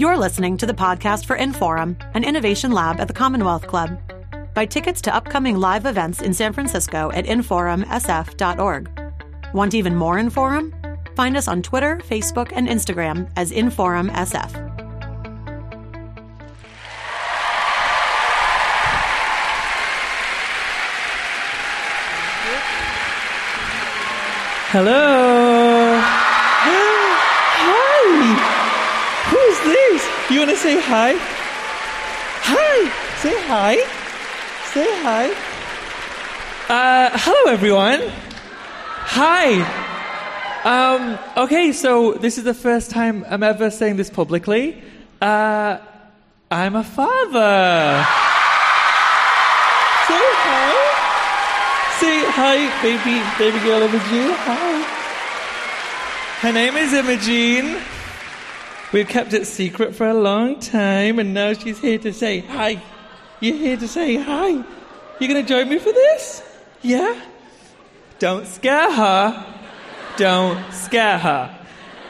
You're listening to the podcast for Inforum, an innovation lab at the Commonwealth Club. Buy tickets to upcoming live events in San Francisco at inforumsf.org. Want even more Inforum? Find us on Twitter, Facebook, and Instagram as InforumSF. Hello. Say hi? Hi. Say hi. Say hi. Uh, hello, everyone. Hi. Um, okay, so this is the first time I'm ever saying this publicly. Uh, I'm a father. Say hi. Say hi, baby, baby girl Imogene. Hi. Her name is Imogene. We've kept it secret for a long time, and now she's here to say hi. You're here to say hi. You're gonna join me for this? Yeah? Don't scare her. Don't scare her.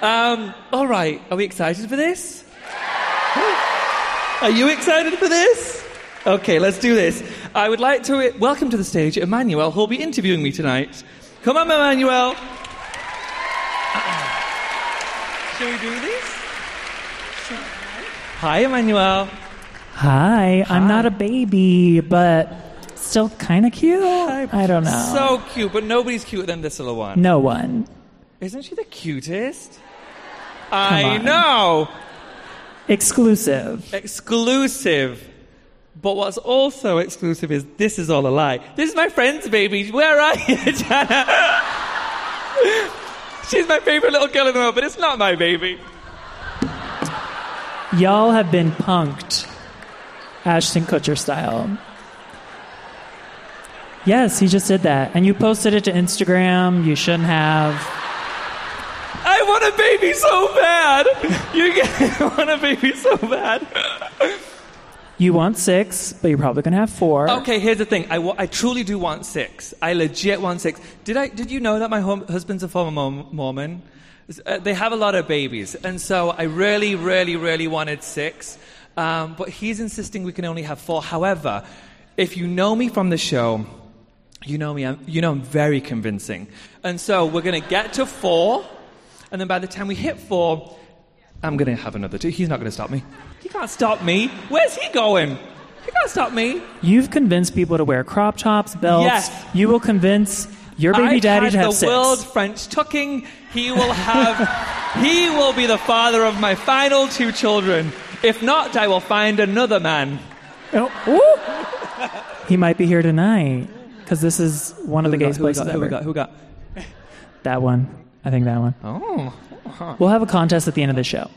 Um, all right. Are we excited for this? Are you excited for this? Okay, let's do this. I would like to welcome to the stage Emmanuel, who'll be interviewing me tonight. Come on, Emmanuel. Shall we do this? Hi, Emmanuel. Hi, I'm not a baby, but still kind of cute. I don't know. So cute, but nobody's cuter than this little one. no one. Isn't she the cutest? I on. know. Exclusive. Exclusive. But what's also exclusive is this is all a lie. This is my friend's baby. Where are you, Jana? She's my favorite little girl in the world, but it's not my baby. Y'all have been punked, Ashton Kutcher style. Yes, he just did that. And you posted it to Instagram. You shouldn't have. I want a baby so bad. You get- want a baby so bad. You want six, but you're probably going to have four. Okay, here's the thing. I, I truly do want six. I legit want six. Did I? Did you know that my home, husband's a former Mor- Mormon? Uh, they have a lot of babies, and so I really, really, really wanted six. Um, but he's insisting we can only have four. However, if you know me from the show, you know me. I'm, you know I'm very convincing, and so we're gonna get to four, and then by the time we hit four, I'm gonna have another two. He's not gonna stop me. He can't stop me. Where's he going? He can't stop me. You've convinced people to wear crop tops, belts. Yes. You will convince your baby I've daddy had to have the six. world French tucking. He will have. he will be the father of my final two children. If not, I will find another man. Oh, he might be here tonight because this is one of the gayest who we places got, who we got? Who we got? That one. I think that one. Oh. We'll have a contest at the end of the show.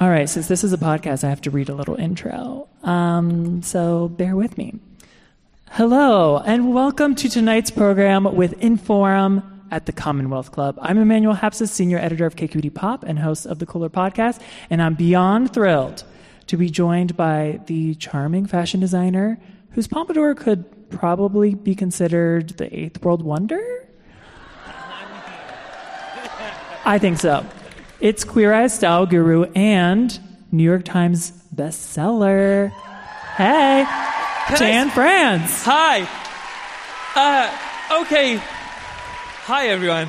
All right, since this is a podcast, I have to read a little intro. Um, so bear with me. Hello, and welcome to tonight's program with Inforum at the Commonwealth Club. I'm Emmanuel Hapsis, senior editor of KQED Pop and host of the Cooler Podcast, and I'm beyond thrilled to be joined by the charming fashion designer whose pompadour could probably be considered the eighth world wonder. I think so. It's Queer Eye Style Guru and New York Times bestseller. Hey, Tan France. Hi. Uh, okay. Hi, everyone.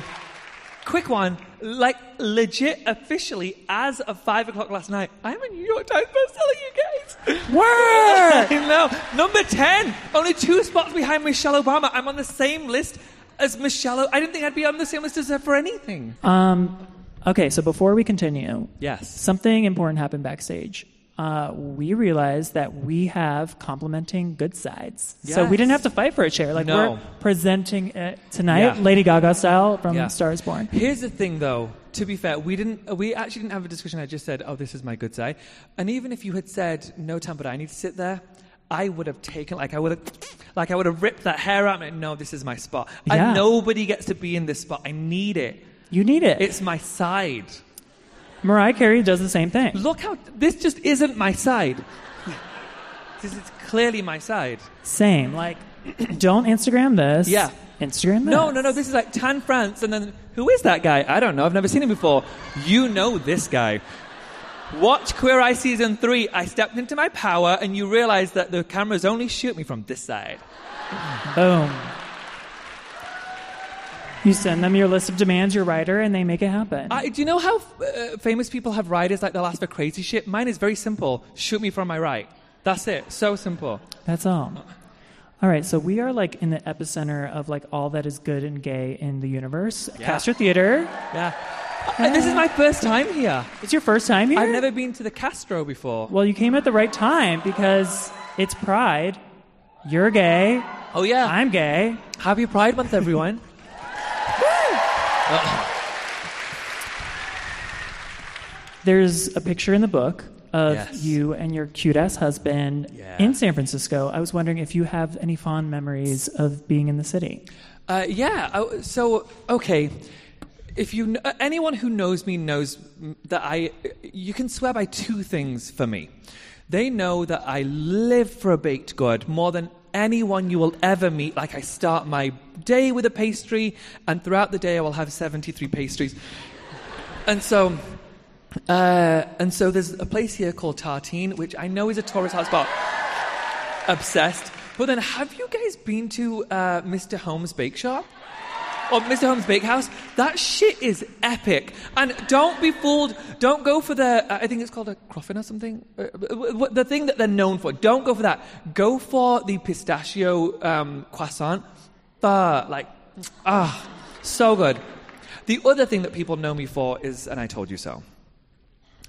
Quick one. Like, legit, officially, as of 5 o'clock last night, I'm a New York Times bestseller, you guys. Word. I know. Number 10. Only two spots behind Michelle Obama. I'm on the same list as Michelle. O- I didn't think I'd be on the same list as her for anything. Um, okay, so before we continue, yes. something important happened backstage. Uh, we realized that we have complementing good sides. So we didn't have to fight for a chair. Like No. we're presenting it tonight, Yeah. Lady Gaga style from Yeah. Star is Born. Here's the thing, though. To be fair, we didn't. We actually didn't have a discussion. I just said, "Oh, this is my good side," and even if you had said, "No, Tan, but I need to sit there," I would have taken, like, I would have, like, I would have ripped that hair out. And no, this is my spot. Yeah. And nobody gets to be in this spot. I need it. You need it. It's my side. Mariah Carey does the same thing. Look how this just isn't my side. This is clearly my side. Same. Like, don't Instagram this. Yeah. Instagram this. No, no, no. This is like Tan France, and then who is that guy? I don't know. I've never seen him before. You know this guy. Watch Queer Eye season three. I stepped into my power, and you realize that the cameras only shoot me from this side. Boom. You send them your list of demands, your writer, and they make it happen. I, do you know how uh, famous people have writers like they'll ask for crazy shit? Mine is very simple. Shoot me from my right. That's it. So simple. That's all. All right, so we are like in the epicenter of like all that is good and gay in the universe. Castro Theater. Yeah. And this is my first time here. It's your first time here? I've never been to the Castro before. Well, you came at the right time because it's Pride. You're gay. Oh yeah. I'm gay. Happy Pride Month, everyone. There's a picture in the book of Yes. you and your cute ass husband Yeah. in San Francisco. I was wondering if you have any fond memories of being in the city. Uh, yeah. So okay, if you uh, anyone who knows me knows that I you can swear by two things for me. They know that I live for a baked good more than anyone you will ever meet. Like I start my day with a pastry, and throughout the day I will have seventy three pastries. And so. Uh, and so there's a place here called Tartine, which I know is a tourist hotspot. Obsessed. But then, have you guys been to uh, Mr. Holmes' Bake Shop? Or Mr. Holmes' Bakehouse? That shit is epic. And don't be fooled. Don't go for the, uh, I think it's called a croffin or something. Uh, the thing that they're known for. Don't go for that. Go for the pistachio um, croissant. But, like, ah, so good. The other thing that people know me for is, and I told you so.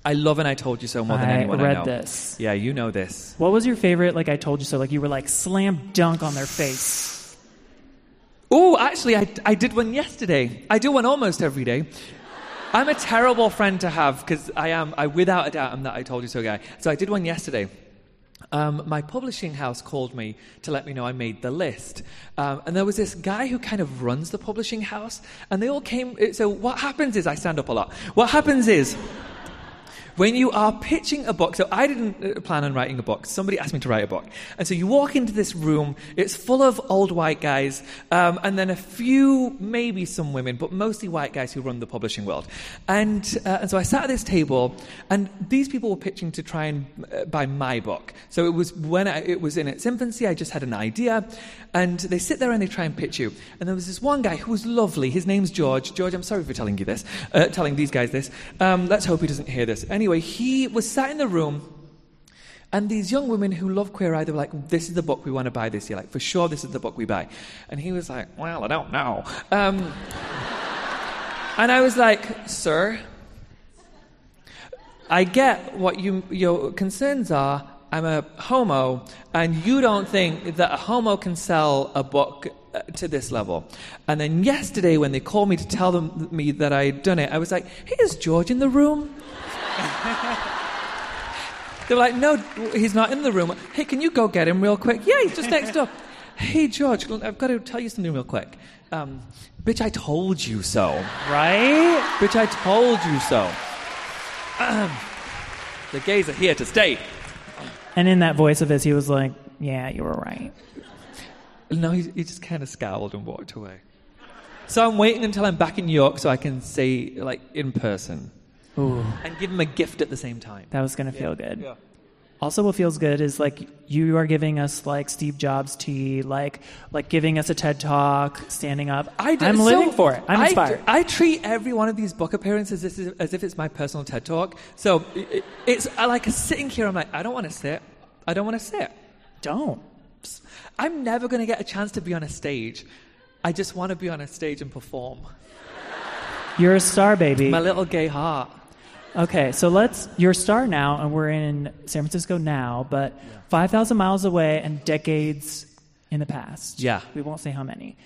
I love and I told you so more than I anyone I read know. this. Yeah, you know this. What was your favorite? Like I told you so. Like you were like slam dunk on their face. Oh, actually, I, I did one yesterday. I do one almost every day. I'm a terrible friend to have because I am, I without a doubt, I'm that I told you so guy. So I did one yesterday. Um, my publishing house called me to let me know I made the list. Um, and there was this guy who kind of runs the publishing house, and they all came. So what happens is, I stand up a lot. What happens is, when you are pitching a book, so I didn't uh, plan on writing a book. Somebody asked me to write a book. And so you walk into this room, it's full of old white guys, um, and then a few, maybe some women, but mostly white guys who run the publishing world. And, uh, and so I sat at this table, and these people were pitching to try and uh, buy my book. So it was when I, it was in its infancy, I just had an idea, and they sit there and they try and pitch you. And there was this one guy who was lovely. His name's George. George, I'm sorry for telling you this, uh, telling these guys this. Um, let's hope he doesn't hear this. Anyway, he was sat in the room, and these young women who love Queer Eye, they were like, "This is the book we want to buy this year. Like, for sure, this is the book we buy." And he was like, "Well, I don't know." Um, and I was like, "Sir, I get what you, your concerns are. I'm a homo, and you don't think that a homo can sell a book uh, to this level. And then yesterday, when they called me to tell them, me that I'd done it, I was like, hey, is George in the room? they were like, no, he's not in the room. Hey, can you go get him real quick? Yeah, he's just next door. Hey, George, I've got to tell you something real quick. Um, bitch, I told you so. Right? Bitch, I told you so. Ahem. the gays are here to stay. And in that voice of his, he was like, "Yeah, you were right." No, he, he just kind of scowled and walked away. So I'm waiting until I'm back in New York so I can see, like, in person. Ooh, And give him a gift at the same time. that was gonna feel good. Yeah. Also, what feels good is like you are giving us like Steve Jobs tea, like like giving us a TED talk, standing up. I do- I'm so living for it. I'm inspired. I, treat every one of these book appearances as, if- as if it's my personal TED talk. So it, it's I like sitting here. I'm like, I don't want to sit. I don't want to sit. Don't. I'm never going to get a chance to be on a stage. I just want to be on a stage and perform. You're a star, baby. My little gay heart. Okay, so let's. You're a star now, and we're in San Francisco now, but 5,000 miles away and decades in the past. Yeah. We won't say how many.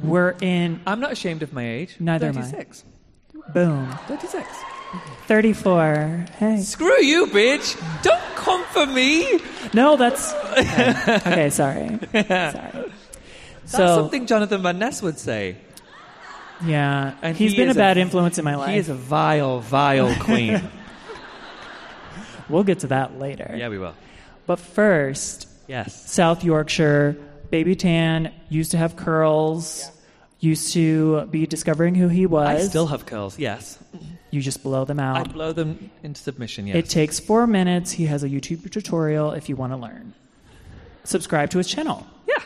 We're in, I'm not ashamed of my age. Neither am I. 36. boom, 36. 34. Hey. Screw you, bitch. Don't come for me. No, that's. Okay, okay sorry. Sorry. That's So, something Jonathan Van Ness would say. Yeah, And he's he been a bad influence in my life. He is a vile, vile queen. we'll get to that later. yeah, we will. But first, Yes. South Yorkshire, baby tan, used to have curls. used to be discovering who he was. I still have curls. Yes, You just blow them out. I blow them into submission. Yes. It takes four minutes. He has a YouTube tutorial if you want to learn. Subscribe to his channel. yeah.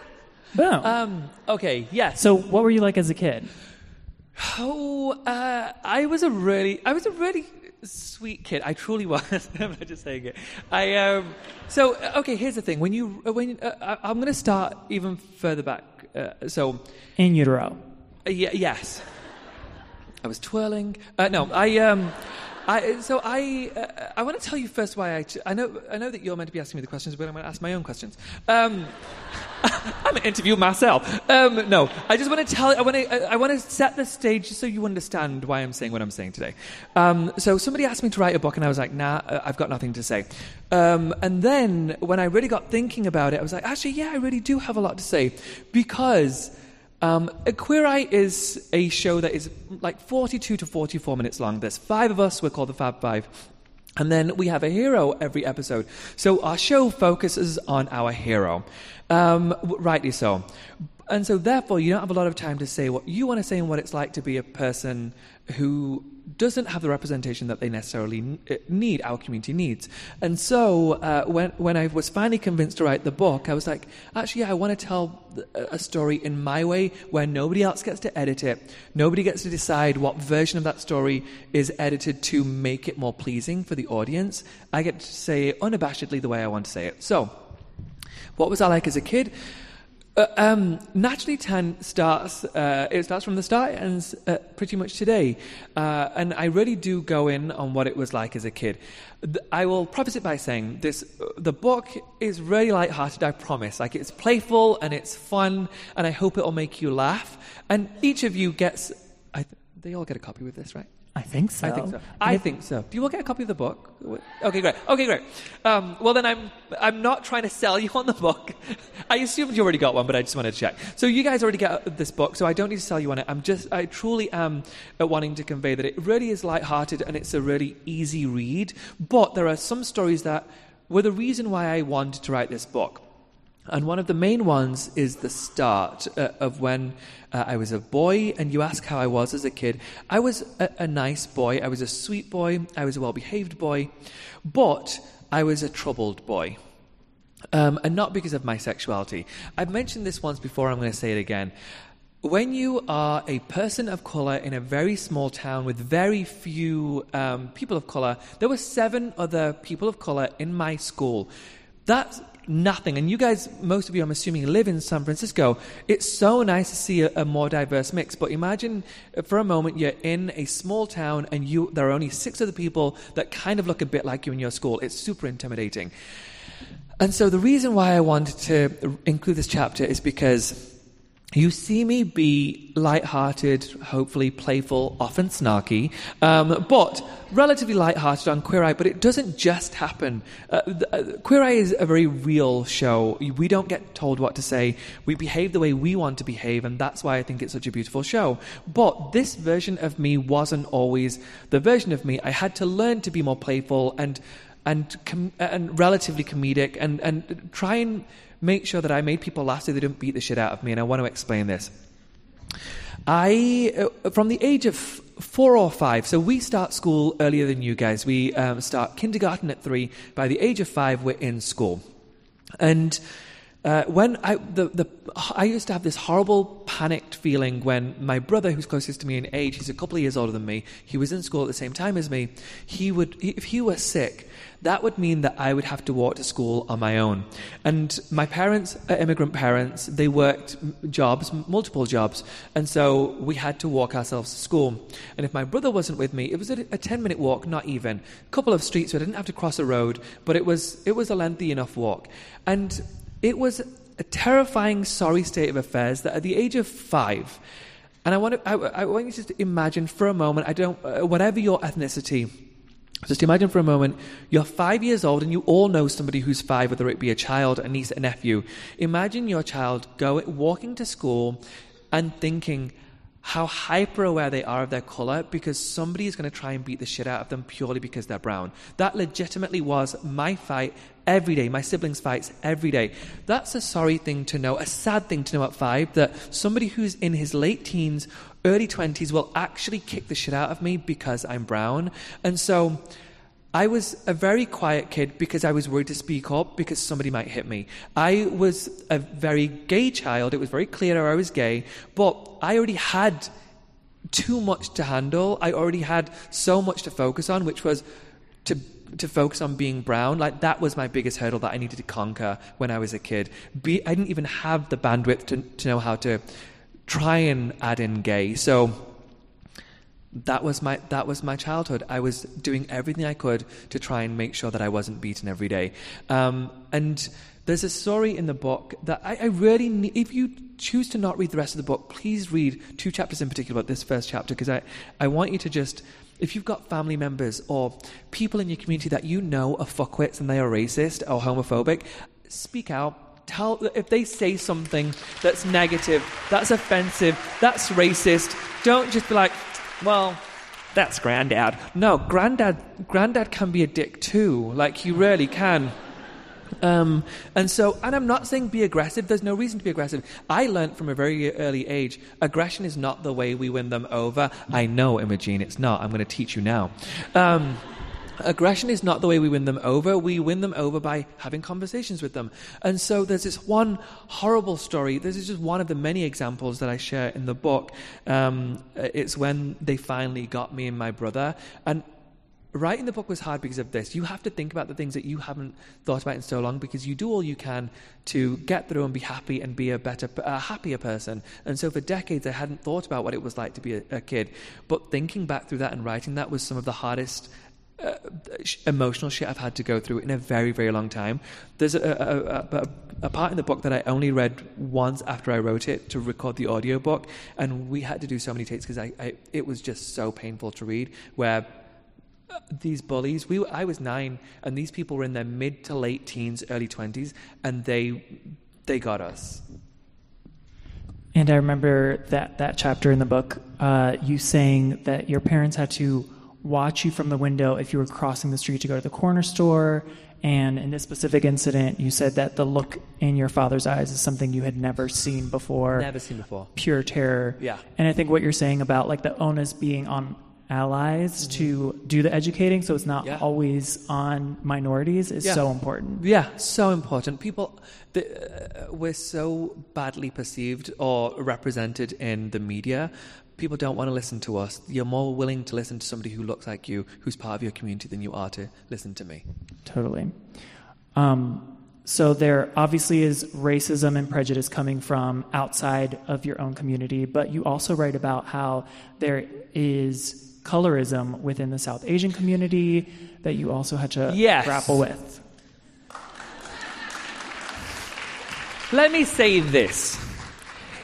Boom. Um. Okay. Yes. so, what were you like as a kid? Oh, uh, I was a really, I was a really sweet kid. I truly was. I'm not just saying it. I um. So uh, okay, here's the thing. When you uh, when uh, I'm going to start even further back. Uh, so In utero. uh, yeah, yes, I was twirling. Uh, no, I um. I, so I uh, I want to tell you first why I, ch- I know I know that you're meant to be asking me the questions, but I'm going to ask my own questions. Um, I'm an interview myself. Um, no, I just want to tell. I want to. I want to set the stage so you understand why I'm saying what I'm saying today. Um, so somebody asked me to write a book, and I was like, Nah, uh, I've got nothing to say. Um, and then when I really got thinking about it, I was like, Actually, yeah, I really do have a lot to say because. Um, Queer Eye is a show that is like 42 to 44 minutes long. There's five of us. We're called the Fab Five. And then we have a hero every episode. So our show focuses on our hero. Um, rightly so. And so, therefore, you don't have a lot of time to say what you want to say and what it's like to be a person who doesn't have the representation that they necessarily uh, need, our community needs. And so, uh, when, when I was finally convinced to write the book, I was like, actually, yeah, I want to tell a story in my way where nobody else gets to edit it. Nobody gets to decide what version of that story is edited to make it more pleasing for the audience. I get to say it unabashedly the way I want to say it. So, what was I like as a kid? Uh, um, Naturally Tan starts. Uh, it starts from the start and ends uh, pretty much today, uh, and I really do go in on what it was like as a kid. I will preface it by saying this: uh, the book is really light-hearted. I promise. Like it's playful and it's fun, and I hope it will make you laugh. And each of you gets. I th- they all get a copy with this, right? I think so. I think so. I think so. Do you all get a copy of the book? Okay, great. Okay, great. Um, well, then I'm I'm not trying to sell you on the book. I assumed you already got one, but I just wanted to check. So you guys already get this book, so I don't need to sell you on it. I'm just I truly am uh, wanting to convey that it really is light-hearted and it's a really easy read. But there are some stories that were the reason why I wanted to write this book. And one of the main ones is the start uh, of when uh, I was a boy, and you ask how I was as a kid. I was a, a nice boy, I was a sweet boy, I was a well behaved boy, but I was a troubled boy. Um, and not because of my sexuality. I've mentioned this once before, I'm going to say it again. When you are a person of color in a very small town with very few um, people of color, there were seven other people of color in my school. That's nothing. And you guys, most of you, I'm assuming, live in San Francisco. It's so nice to see a, a more diverse mix. But imagine uh, for a moment you're in a small town and you there are only six other people that kind of look a bit like you in your school. It's super intimidating. And so the reason why I wanted to include this chapter is because you see me be light-hearted, hopefully playful, often snarky, um, but relatively light-hearted on Queer Eye. But it doesn't just happen. Uh, the, uh, Queer Eye is a very real show. We don't get told what to say. We behave the way we want to behave, and that's why I think it's such a beautiful show. But this version of me wasn't always the version of me. I had to learn to be more playful and and com- and relatively comedic, and and try and make sure that I made people laugh so they didn't beat the shit out of me. And I want to explain this. I, uh, from the age of four or five, so we start school earlier than you guys. We um, start kindergarten at three. By the age of five, we're in school. And uh, when I, the, the, I used to have this horrible panicked feeling when my brother, who's closest to me in age, he's a couple of years older than me, he was in school at the same time as me. He would, if he were sick, that would mean that I would have to walk to school on my own. And my parents are immigrant parents. They worked jobs, multiple jobs, and so we had to walk ourselves to school. And if my brother wasn't with me, it was a, a 10 minute walk, not even. A couple of streets, so I didn't have to cross a road, but it was, it was a lengthy enough walk. And it was a terrifying, sorry state of affairs that at the age of five, and I want, to, I, I want you just to imagine for a moment, I don't, uh, whatever your ethnicity, just imagine for a moment, you're five years old and you all know somebody who's five, whether it be a child, a niece, a nephew. Imagine your child go, walking to school and thinking, how hyper aware they are of their color because somebody is going to try and beat the shit out of them purely because they're brown. That legitimately was my fight every day, my siblings' fights every day. That's a sorry thing to know, a sad thing to know at five that somebody who's in his late teens, early 20s will actually kick the shit out of me because I'm brown. And so I was a very quiet kid because I was worried to speak up because somebody might hit me. I was a very gay child. It was very clear I was gay, but I already had too much to handle. I already had so much to focus on, which was to to focus on being brown. Like that was my biggest hurdle that I needed to conquer when I was a kid. Be, I didn't even have the bandwidth to, to know how to try and add in gay. So that was my that was my childhood. I was doing everything I could to try and make sure that I wasn't beaten every day. Um, and there's a story in the book that I, I really need, if you choose to not read the rest of the book, please read two chapters in particular about this first chapter because I, I want you to just if you've got family members or people in your community that you know are fuckwits and they are racist or homophobic, speak out tell if they say something that's negative, that's offensive, that's racist, don't just be like, well, that's granddad. No, granddad, granddad can be a dick too. Like he really can. Um, and so, and I'm not saying be aggressive. There's no reason to be aggressive. I learned from a very early age, aggression is not the way we win them over. I know, Imogene, it's not. I'm going to teach you now. Um, aggression is not the way we win them over. We win them over by having conversations with them. And so there's this one horrible story. This is just one of the many examples that I share in the book. Um, it's when they finally got me and my brother. And writing the book was hard because of this. You have to think about the things that you haven't thought about in so long because you do all you can to get through and be happy and be a better, a happier person. And so for decades, I hadn't thought about what it was like to be a, a kid. But thinking back through that and writing that was some of the hardest uh, emotional shit I've had to go through in a very, very long time. There's a, a, a, a, part in the book that I only read once after I wrote it to record the audiobook, and we had to do so many takes because I, I, it was just so painful to read. Where uh, these bullies, we, I was nine, and these people were in their mid to late teens, early twenties, and they, they got us. And I remember that that chapter in the book, uh, you saying that your parents had to watch you from the window if you were crossing the street to go to the corner store. And in this specific incident, you said that the look in your father's eyes is something you had never seen before. Never seen before. Pure terror. Yeah. And I think what you're saying about like the onus being on allies mm-hmm. to do the educating, so it's not yeah. always on minorities, is yeah. so important. Yeah, so important. People, the, uh, we're so badly perceived or represented in the media people don't want to listen to us. You're more willing to listen to somebody who looks like you, who's part of your community, than you are to listen to me. Totally. Um, so there obviously is racism and prejudice coming from outside of your own community, but you also write about how there is colorism within the South Asian community that you also had to yes. grapple with. Let me say this.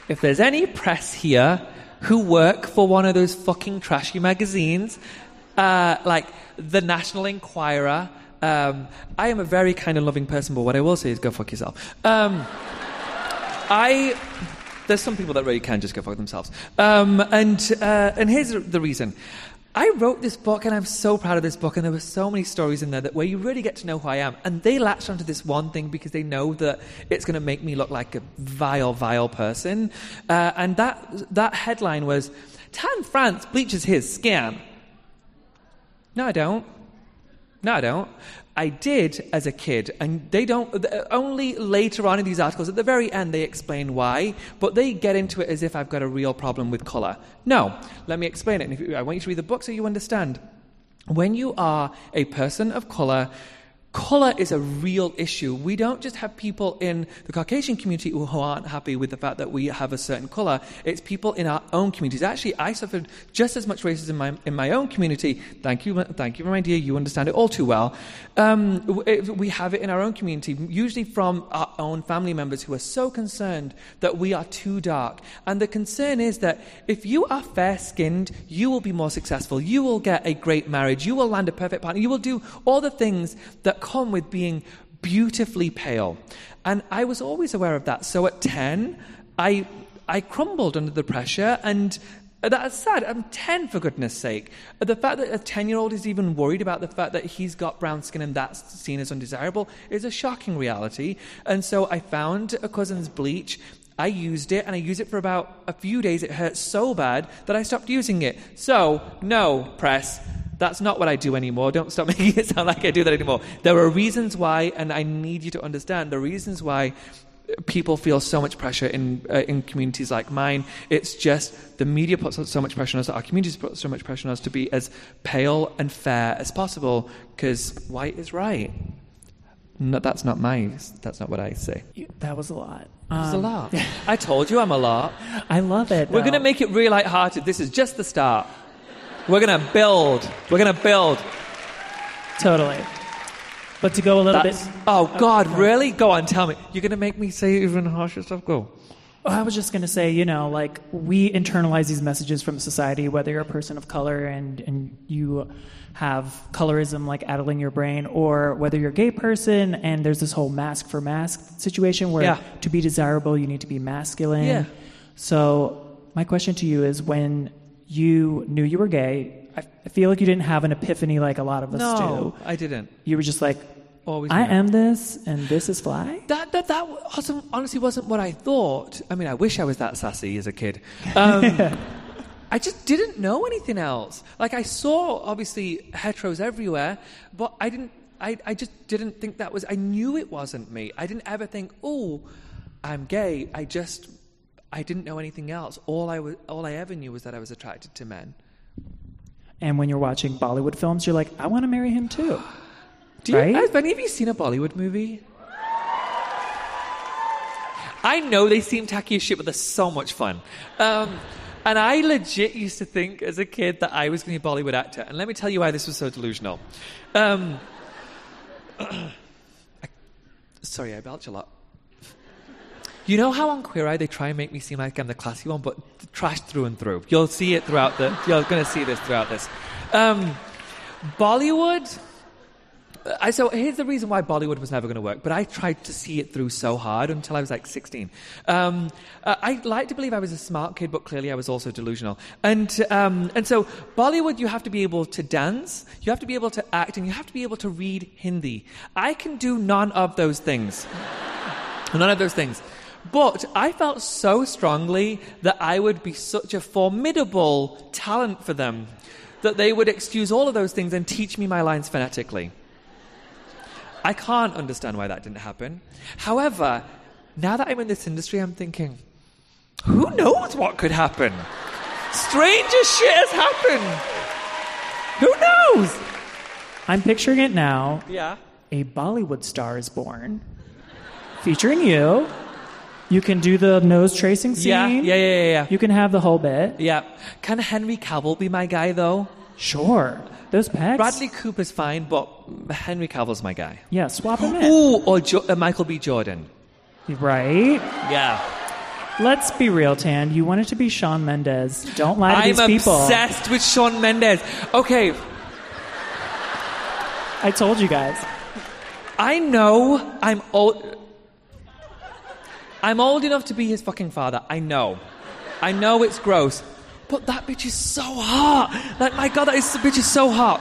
If there's any press here who work for one of those fucking trashy magazines, uh, like the National Enquirer. Um, I am a very kind and loving person, but what I will say is go fuck yourself. Um, I there's some people that really can just go fuck themselves. Um, and uh, and here's the reason. I wrote this book and I'm so proud of this book and there were so many stories in there that where you really get to know who I am. And they latched onto this one thing because they know that it's going to make me look like a vile, vile person. Uh, and that, that headline was, Tan France bleaches his skin. No, I don't. No, I don't. I did as a kid, and they don't. Only later on in these articles, at the very end, they explain why, but they get into it as if I've got a real problem with color. No, let me explain it. And if, I want you to read the book so you understand. When you are a person of color, Color is a real issue. We don't just have people in the Caucasian community who aren't happy with the fact that we have a certain color. It's people in our own communities. Actually, I suffered just as much racism in my, in my own community. Thank you, thank you, my dear. You understand it all too well. Um, we have it in our own community, usually from our own family members who are so concerned that we are too dark. And the concern is that if you are fair skinned, you will be more successful. You will get a great marriage. You will land a perfect partner. You will do all the things that come with being beautifully pale. And I was always aware of that. So at 10, I, I crumbled under the pressure and That's sad. I'm 10, for goodness sake. The fact that a 10 year old is even worried about the fact that he's got brown skin and that's seen as undesirable is a shocking reality. And so I found a cousin's bleach. I used it and I used it for about a few days. It hurt so bad that I stopped using it. So, no, press. That's not what I do anymore. Don't stop making it sound like I do that anymore. There are reasons why, and I need you to understand the reasons why people feel so much pressure in uh, in communities like mine. It's just the media puts so much pressure on us. Our communities put so much pressure on us to be as pale and fair as possible because white is right. No, that's not my. That's not what I say. You- That was a lot. It's a Um, lot. I told you I'm a lot. I love it. We're going to make it real light-hearted. This is just the start. We're going to build. We're going to build. totally. But to go a little That's, bit, oh God, oh, really? Go on, tell me. You're going to make me say even harsher stuff. Go. Oh, I was just going to say, you know, like we internalize these messages from society, whether you're a person of color and, and you have colorism like addling your brain, or whether you're a gay person and there's this whole mask for mask situation where Yeah. to be desirable, you need to be masculine. Yeah. So, my question to you is when you knew you were gay, I, I feel like you didn't have an epiphany like a lot of us No, do. I didn't. You were just like, Always. I am this and this is fly. That, that, that honestly wasn't what I thought. I mean, I wish I was that sassy as a kid. Um, I just didn't know anything else. Like, I saw, obviously, heteros everywhere, but I didn't, I, I just didn't think that was, I knew it wasn't me. I didn't ever think, oh, I'm gay. I just, I didn't know anything else. All I, was, all I ever knew was that I was attracted to men. And when you're watching Bollywood films, you're like, I want to marry him too. Do you, Right? Have any of you seen a Bollywood movie? I know they seem tacky as shit, but they're so much fun. Um, and I legit used to think as a kid that I was going to be a Bollywood actor. And let me tell you why this was so delusional. Um, I, sorry, I belch a lot. You know how on Queer Eye they try and make me seem like I'm the classy one, but trash through and through. You'll see it throughout the. You're going to see this throughout this. Um, Bollywood. I, so here's the reason why Bollywood was never going to work, but I tried to see it through so hard until I was like 16. Um, uh, I like to believe I was a smart kid, but clearly I was also delusional. And, um, and so Bollywood, you have to be able to dance, you have to be able to act, and you have to be able to read Hindi. I can do none of those things. None of those things. But I felt so strongly that I would be such a formidable talent for them that they would excuse all of those things and teach me my lines phonetically. I can't understand why that didn't happen. However, now that I'm in this industry, I'm thinking, who knows what could happen? Stranger shit has happened. Who knows? I'm picturing it now. Yeah. A Bollywood star is born, featuring you. You can do the nose tracing scene. Yeah, yeah, yeah, yeah, yeah. You can have the whole bit. Yeah. Can Henry Cavill be my guy, though? Sure. Those pecs. Bradley Cooper's fine, but Henry Cavill's my guy. Yeah, swap him in. Ooh, or jo- uh, Michael B. Jordan. Right? Yeah. Let's be real, Tan. You wanted to be Shawn Mendes. Don't lie to I'm these people. obsessed with Shawn Mendes. Okay, I told you guys. I know I'm old. I'm old enough to be his fucking father. I know. I know it's gross. But that bitch is so hot. Like, my God, that is, bitch is so hot.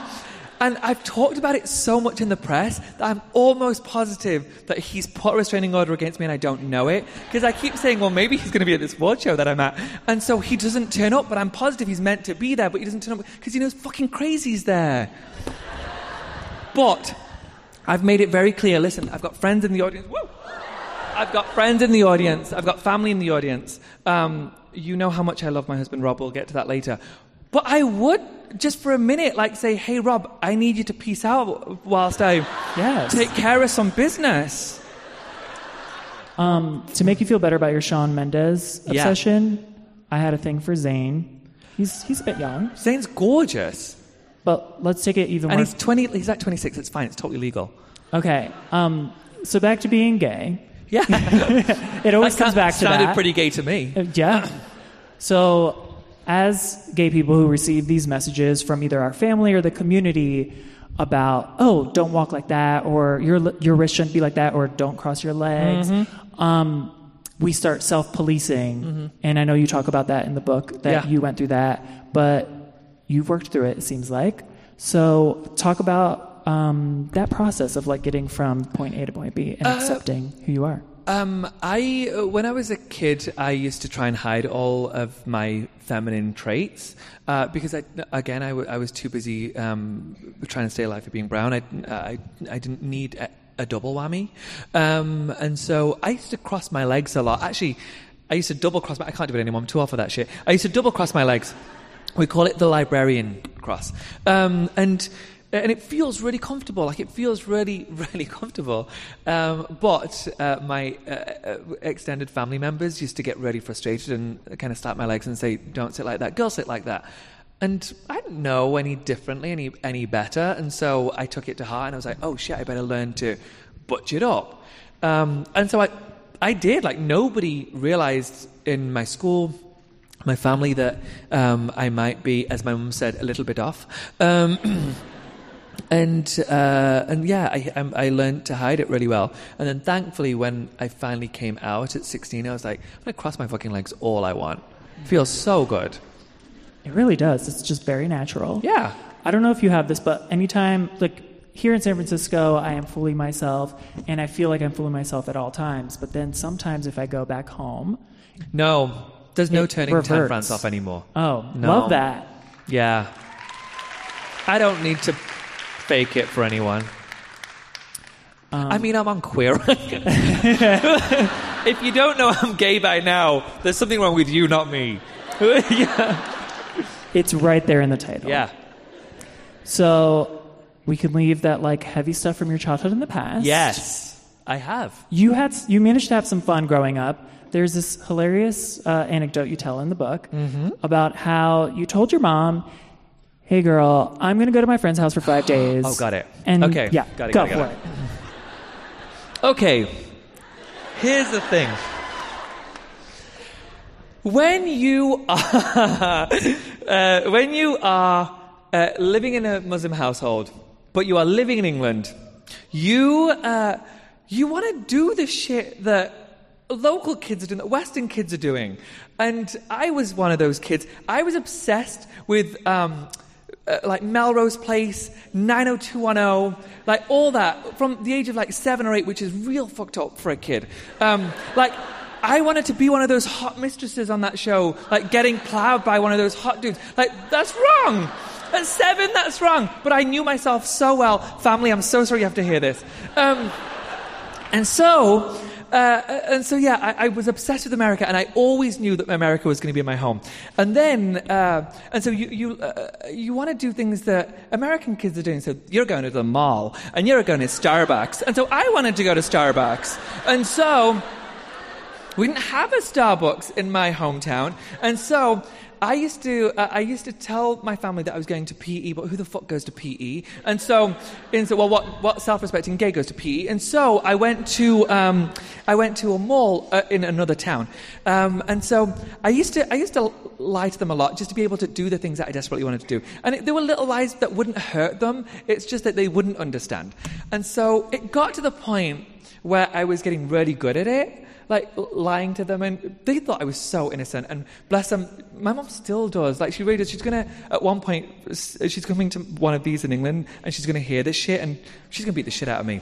And I've talked about it so much in the press that I'm almost positive that he's put a restraining order against me and I don't know it. Because I keep saying, well, maybe he's going to be at this award show that I'm at. And so he doesn't turn up, but I'm positive he's meant to be there, but he doesn't turn up because he knows fucking crazy's there. But I've made it very clear. Listen, I've got friends in the audience. Woo! I've got friends in the audience. I've got family in the audience. Um, you know how much I love my husband, Rob. We'll get to that later. But I would, just for a minute, like say, hey, Rob, I need you to peace out whilst I Yes. take care of some business. Um, to make you feel better about your Shawn Mendes Yeah. obsession, I had a thing for Zayn. He's he's a bit young, Zayn's gorgeous. but let's take it even And more. he's 20, he's like 26. It's fine. It's totally legal. Okay. Um, so back to being gay. Yeah. It always That comes back to sounded that. Sounded pretty gay to me. Uh, Yeah. So, as gay people who receive these messages from either our family or the community about, oh, don't walk like that, or your your wrist shouldn't be like that, or don't cross your legs, Mm-hmm. um, we start self-policing, and I know you talk about that in the book that Mm-hmm. Yeah. you went through that, but you've worked through it. It seems like. So talk about um, that process of like getting from point A to point B and accepting who you are. Um, I uh, when I was a kid, I used to try and hide all of my feminine traits uh, because I, again, I, w- I was too busy um, trying to stay alive for being brown. I, I, I didn't need a, a double whammy, um, and so I used to cross my legs a lot. Actually, I used to double cross. My, I can't do it anymore. I'm too old for that shit. I used to double cross my legs. We call it the librarian cross, um, and and it feels really comfortable. Like it feels really, really comfortable. Um, but uh, my uh, uh, extended family members used to get really frustrated and kind of slap my legs and say, "Don't sit like that. Girls sit like that." And I didn't know any differently, any any better, and so I took it to heart and I was like, "Oh shit, I better learn to butch it up." Um, and so I, I did. Like nobody realized in my school my family that um, I might be, as my mum said, a little bit off. Um, and uh, and yeah, I, um, I learned to hide it really well. And then thankfully, when I finally came out at 16, I was like, I'm gonna cross my fucking legs all I want. Feels so good. It really does. It's just very natural. Yeah. I don't know if you have this, but anytime, like here in San Francisco, I am fully myself, and I feel like I'm fully myself at all times. But then sometimes if I go back home, No, there's no turning reverts. France off anymore. oh, No. love that. Yeah. I don't need to fake it for anyone. I mean, I'm on queer. if you don't know I'm gay by now, there's something wrong with you, not me. yeah. It's right there in the title. Yeah. So we can leave that like heavy stuff from your childhood in the past. Yes, I have. You had you managed to have some fun growing up. There's this hilarious uh, anecdote you tell in the book Mm-hmm. about how you told your mom, "Hey, girl, I'm going to go to my friend's house for five days." Oh, got it. And Okay, yeah, got it, go got it, for got it. Okay. Here's the thing. When you are uh, when you are uh, living in a Muslim household, but you are living in England, you uh, you want to do the shit that local kids are doing, that Western kids are doing, and I was one of those kids. I was obsessed with. Um, uh, like Melrose Place, 90210, like all that from the age of like seven or eight, which is real fucked up for a kid. Um, like, I wanted to be one of those hot mistresses on that show, like getting plowed by one of those hot dudes. Like, that's wrong. At seven, that's wrong. But I knew myself so well. Family, I'm so sorry you have to hear this. Um, and so, uh, and so, yeah, I, I was obsessed with America, and I always knew that America was going to be my home. And then, uh, and so you you uh, you want to do things that American kids are doing. So you're going to the mall, and you're going to Starbucks, and so I wanted to go to Starbucks, and so we didn't have a Starbucks in my hometown, and so I used to uh, I used to tell my family that I was going to PE, but who the fuck goes to PE? And so, and so well, what what self-respecting gay goes to PE? And so I went to um, I went to a mall uh, in another town, um, and so I used to I used to lie to them a lot just to be able to do the things that I desperately wanted to do. And it, there were little lies that wouldn't hurt them. It's just that they wouldn't understand. And so it got to the point where I was getting really good at it like lying to them, and they thought I was so innocent. And bless them, my mom still does. Like she really does. She's gonna at one point, she's coming to one of these in England, and she's gonna hear this shit, and she's gonna beat the shit out of me.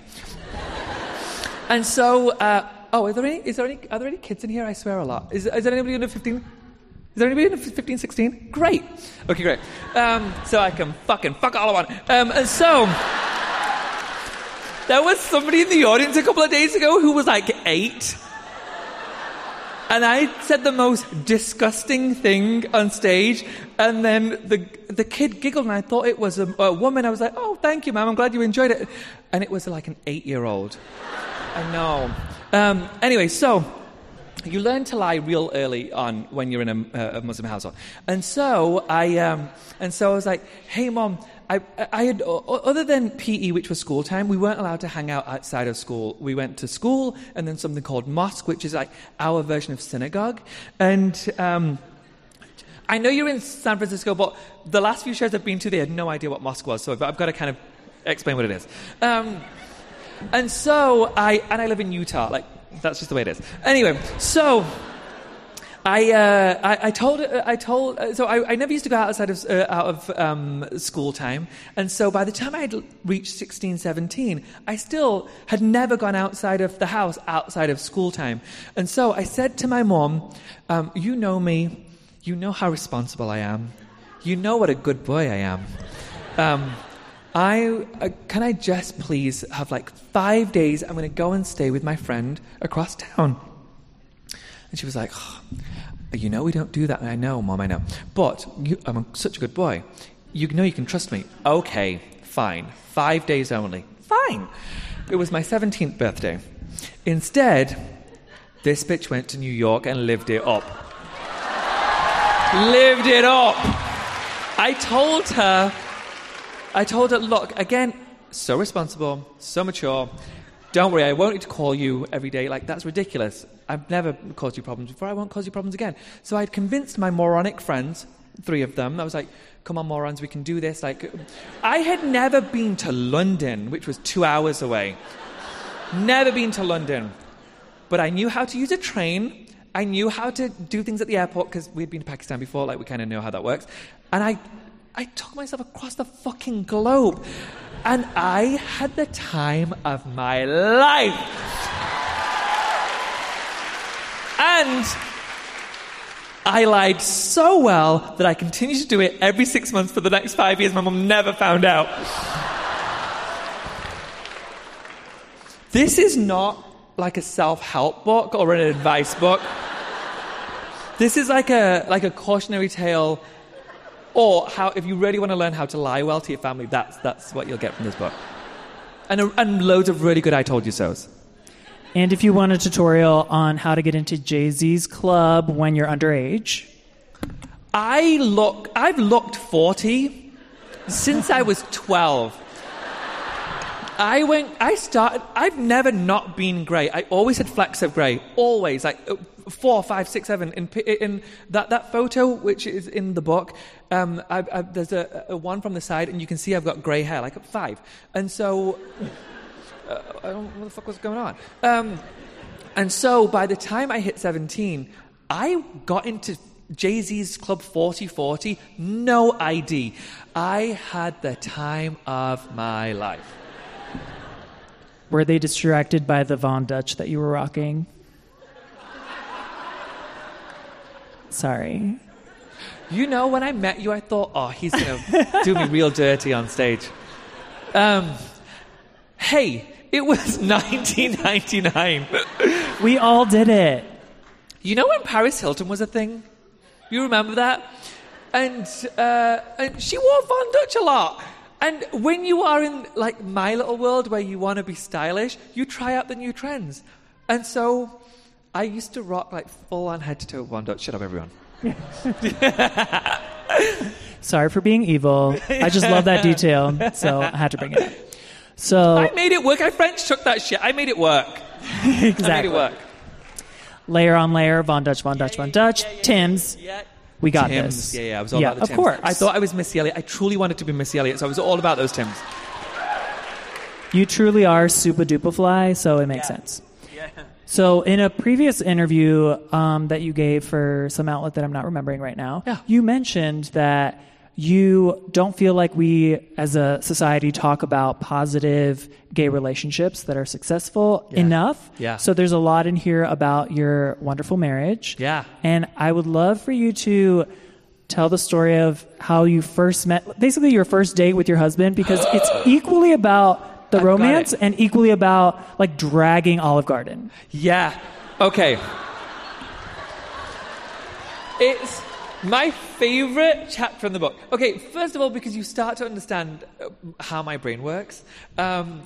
and so, uh, oh, are there any? Is there any? Are there any kids in here? I swear a lot. Is, is there anybody under fifteen? Is there anybody under 15, 16? Great. Okay, great. Um, so I can fucking fuck all I want. Um, and so. There was somebody in the audience a couple of days ago who was like eight. And I said the most disgusting thing on stage, and then the the kid giggled, and I thought it was a, a woman. I was like, "Oh, thank you, ma'am. I'm glad you enjoyed it." And it was like an eight-year-old. I know. Um, anyway, so you learn to lie real early on when you're in a, a Muslim household. And so I, um, and so I was like, "Hey, mom." I, I had, other than PE, which was school time, we weren't allowed to hang out outside of school. We went to school and then something called mosque, which is like our version of synagogue. And um, I know you're in San Francisco, but the last few shows I've been to, they had no idea what mosque was. So I've, got to kind of explain what it is. Um, and so I and I live in Utah, like That's just the way it is. Anyway, so I, uh, I, I told, I told, uh, so I, I never used to go outside of, uh, out of um, school time. And so by the time I had reached 16, 17, I still had never gone outside of the house outside of school time. And so I said to my mom, um, You know me. You know how responsible I am. You know what a good boy I am. Um, I, uh, can I just please have like five days? I'm going to go and stay with my friend across town. And she was like, oh, You know, we don't do that. I know, Mom, I know. But you, I'm a, such a good boy. You know you can trust me. Okay, fine. Five days only. Fine. It was my 17th birthday. Instead, this bitch went to New York and lived it up. lived it up. I told her, I told her, look, again, so responsible, so mature. Don't worry, I won't need to call you every day. Like, that's ridiculous. I've never caused you problems before. I won't cause you problems again. So I'd convinced my moronic friends, three of them. I was like, come on, morons, we can do this. Like, I had never been to London, which was two hours away. never been to London. But I knew how to use a train. I knew how to do things at the airport because we'd been to Pakistan before. Like, we kind of know how that works. And I, I took myself across the fucking globe. And I had the time of my life. And I lied so well that I continued to do it every six months for the next five years. My mum never found out. this is not like a self help book or an advice book. This is like a, like a cautionary tale, or how, if you really want to learn how to lie well to your family, that's, that's what you'll get from this book. And, a, and loads of really good I told you so's. And if you want a tutorial on how to get into Jay Z's club when you're underage, I look. I've looked forty since I was twelve. I went. I started. I've never not been grey. I always had flecks of grey. Always, like uh, four, five, six, seven. In, in that that photo, which is in the book, um, I, I, there's a, a, one from the side, and you can see I've got grey hair, like five. And so uh, I don't know what the fuck was going on. Um, and so by the time I hit 17, I got into Jay Z's Club 4040, no ID. I had the time of my life. Were they distracted by the Von Dutch that you were rocking? Sorry. You know, when I met you, I thought, oh, he's going to do me real dirty on stage. Um, hey, it was 1999. we all did it. You know when Paris Hilton was a thing? You remember that? And, uh, and she wore Von Dutch a lot. And when you are in like my little world where you want to be stylish, you try out the new trends. And so I used to rock like full on head to toe Von Dutch. Shut up, everyone. Sorry for being evil. I just love that detail, so I had to bring it up. So I made it work. I French tucked that shit. I made it work. exactly. I made it work. Layer on layer, Von Dutch, Von Dutch, Von Dutch, yeah, yeah, Tims. Yeah. We got Tims. this. Yeah, yeah. I was all about the Tims. Of course. I thought I was Missy Elliott. I truly wanted to be Missy Elliott, so I was all about those Tims. You truly are super duper fly, so it makes sense. Yeah. So, in a previous interview um, that you gave for some outlet that I'm not remembering right now, yeah. you mentioned that you don't feel like we as a society talk about positive gay relationships that are successful yeah. enough. Yeah. So there's a lot in here about your wonderful marriage. Yeah. And I would love for you to tell the story of how you first met, basically your first date with your husband, because it's equally about the I've romance and equally about like dragging Olive Garden. Yeah. Okay. It's my favorite chapter in the book. Okay, first of all, because you start to understand uh, how my brain works. Um,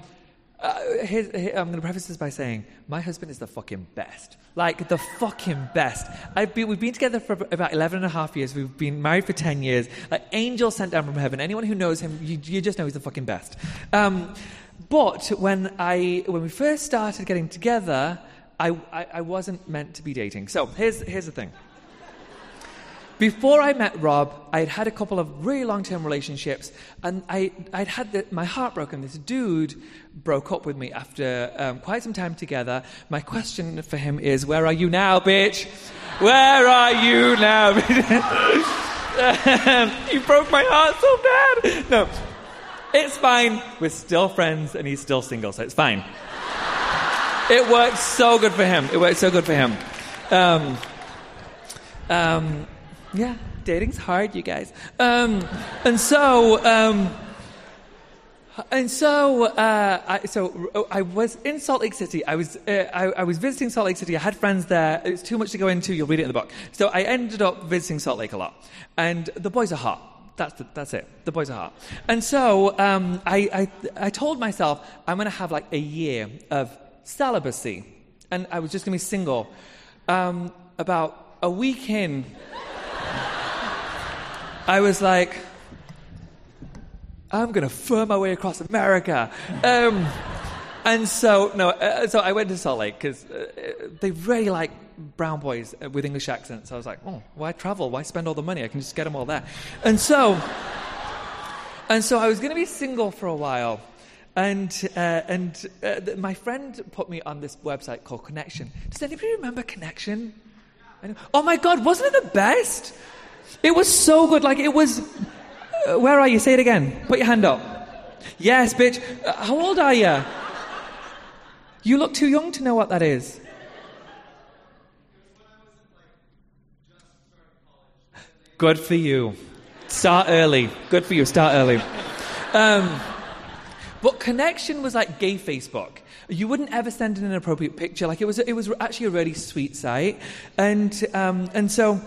uh, I'm going to preface this by saying my husband is the fucking best. Like, the fucking best. I've been, we've been together for about 11 and a half years. We've been married for 10 years. Like, angel sent down from heaven. Anyone who knows him, you, you just know he's the fucking best. Um, but when, I, when we first started getting together, I, I, I wasn't meant to be dating. So, here's, here's the thing. Before I met Rob, I had had a couple of really long term relationships, and I, I'd had the, my heart broken. This dude broke up with me after um, quite some time together. My question for him is Where are you now, bitch? Where are you now? um, you broke my heart so bad. No, it's fine. We're still friends, and he's still single, so it's fine. It worked so good for him. It worked so good for him. Um, um, yeah, dating's hard, you guys. Um, and so, um, and so, uh, I, so I was in Salt Lake City. I was, uh, I, I, was visiting Salt Lake City. I had friends there. It's too much to go into. You'll read it in the book. So I ended up visiting Salt Lake a lot, and the boys are hot. That's, the, that's it. The boys are hot. And so um, I, I, I told myself I'm going to have like a year of celibacy, and I was just going to be single. Um, about a week in, I was like, I'm going to fur my way across America. Um, and so, no, uh, so I went to Salt Lake because uh, they really like brown boys with English accents. I was like, oh, why travel? Why spend all the money? I can just get them all there. And so, and so I was going to be single for a while. And, uh, and uh, my friend put me on this website called Connexion. Does anybody remember Connexion? Oh my God, wasn't it the best? It was so good. Like, it was. Uh, where are you? Say it again. Put your hand up. Yes, bitch. Uh, how old are you? You look too young to know what that is. Good for you. Start early. Good for you. Start early. Um, but Connexion was like gay Facebook. You wouldn't ever send an inappropriate picture. Like it was, it was actually a really sweet site, and um, and so.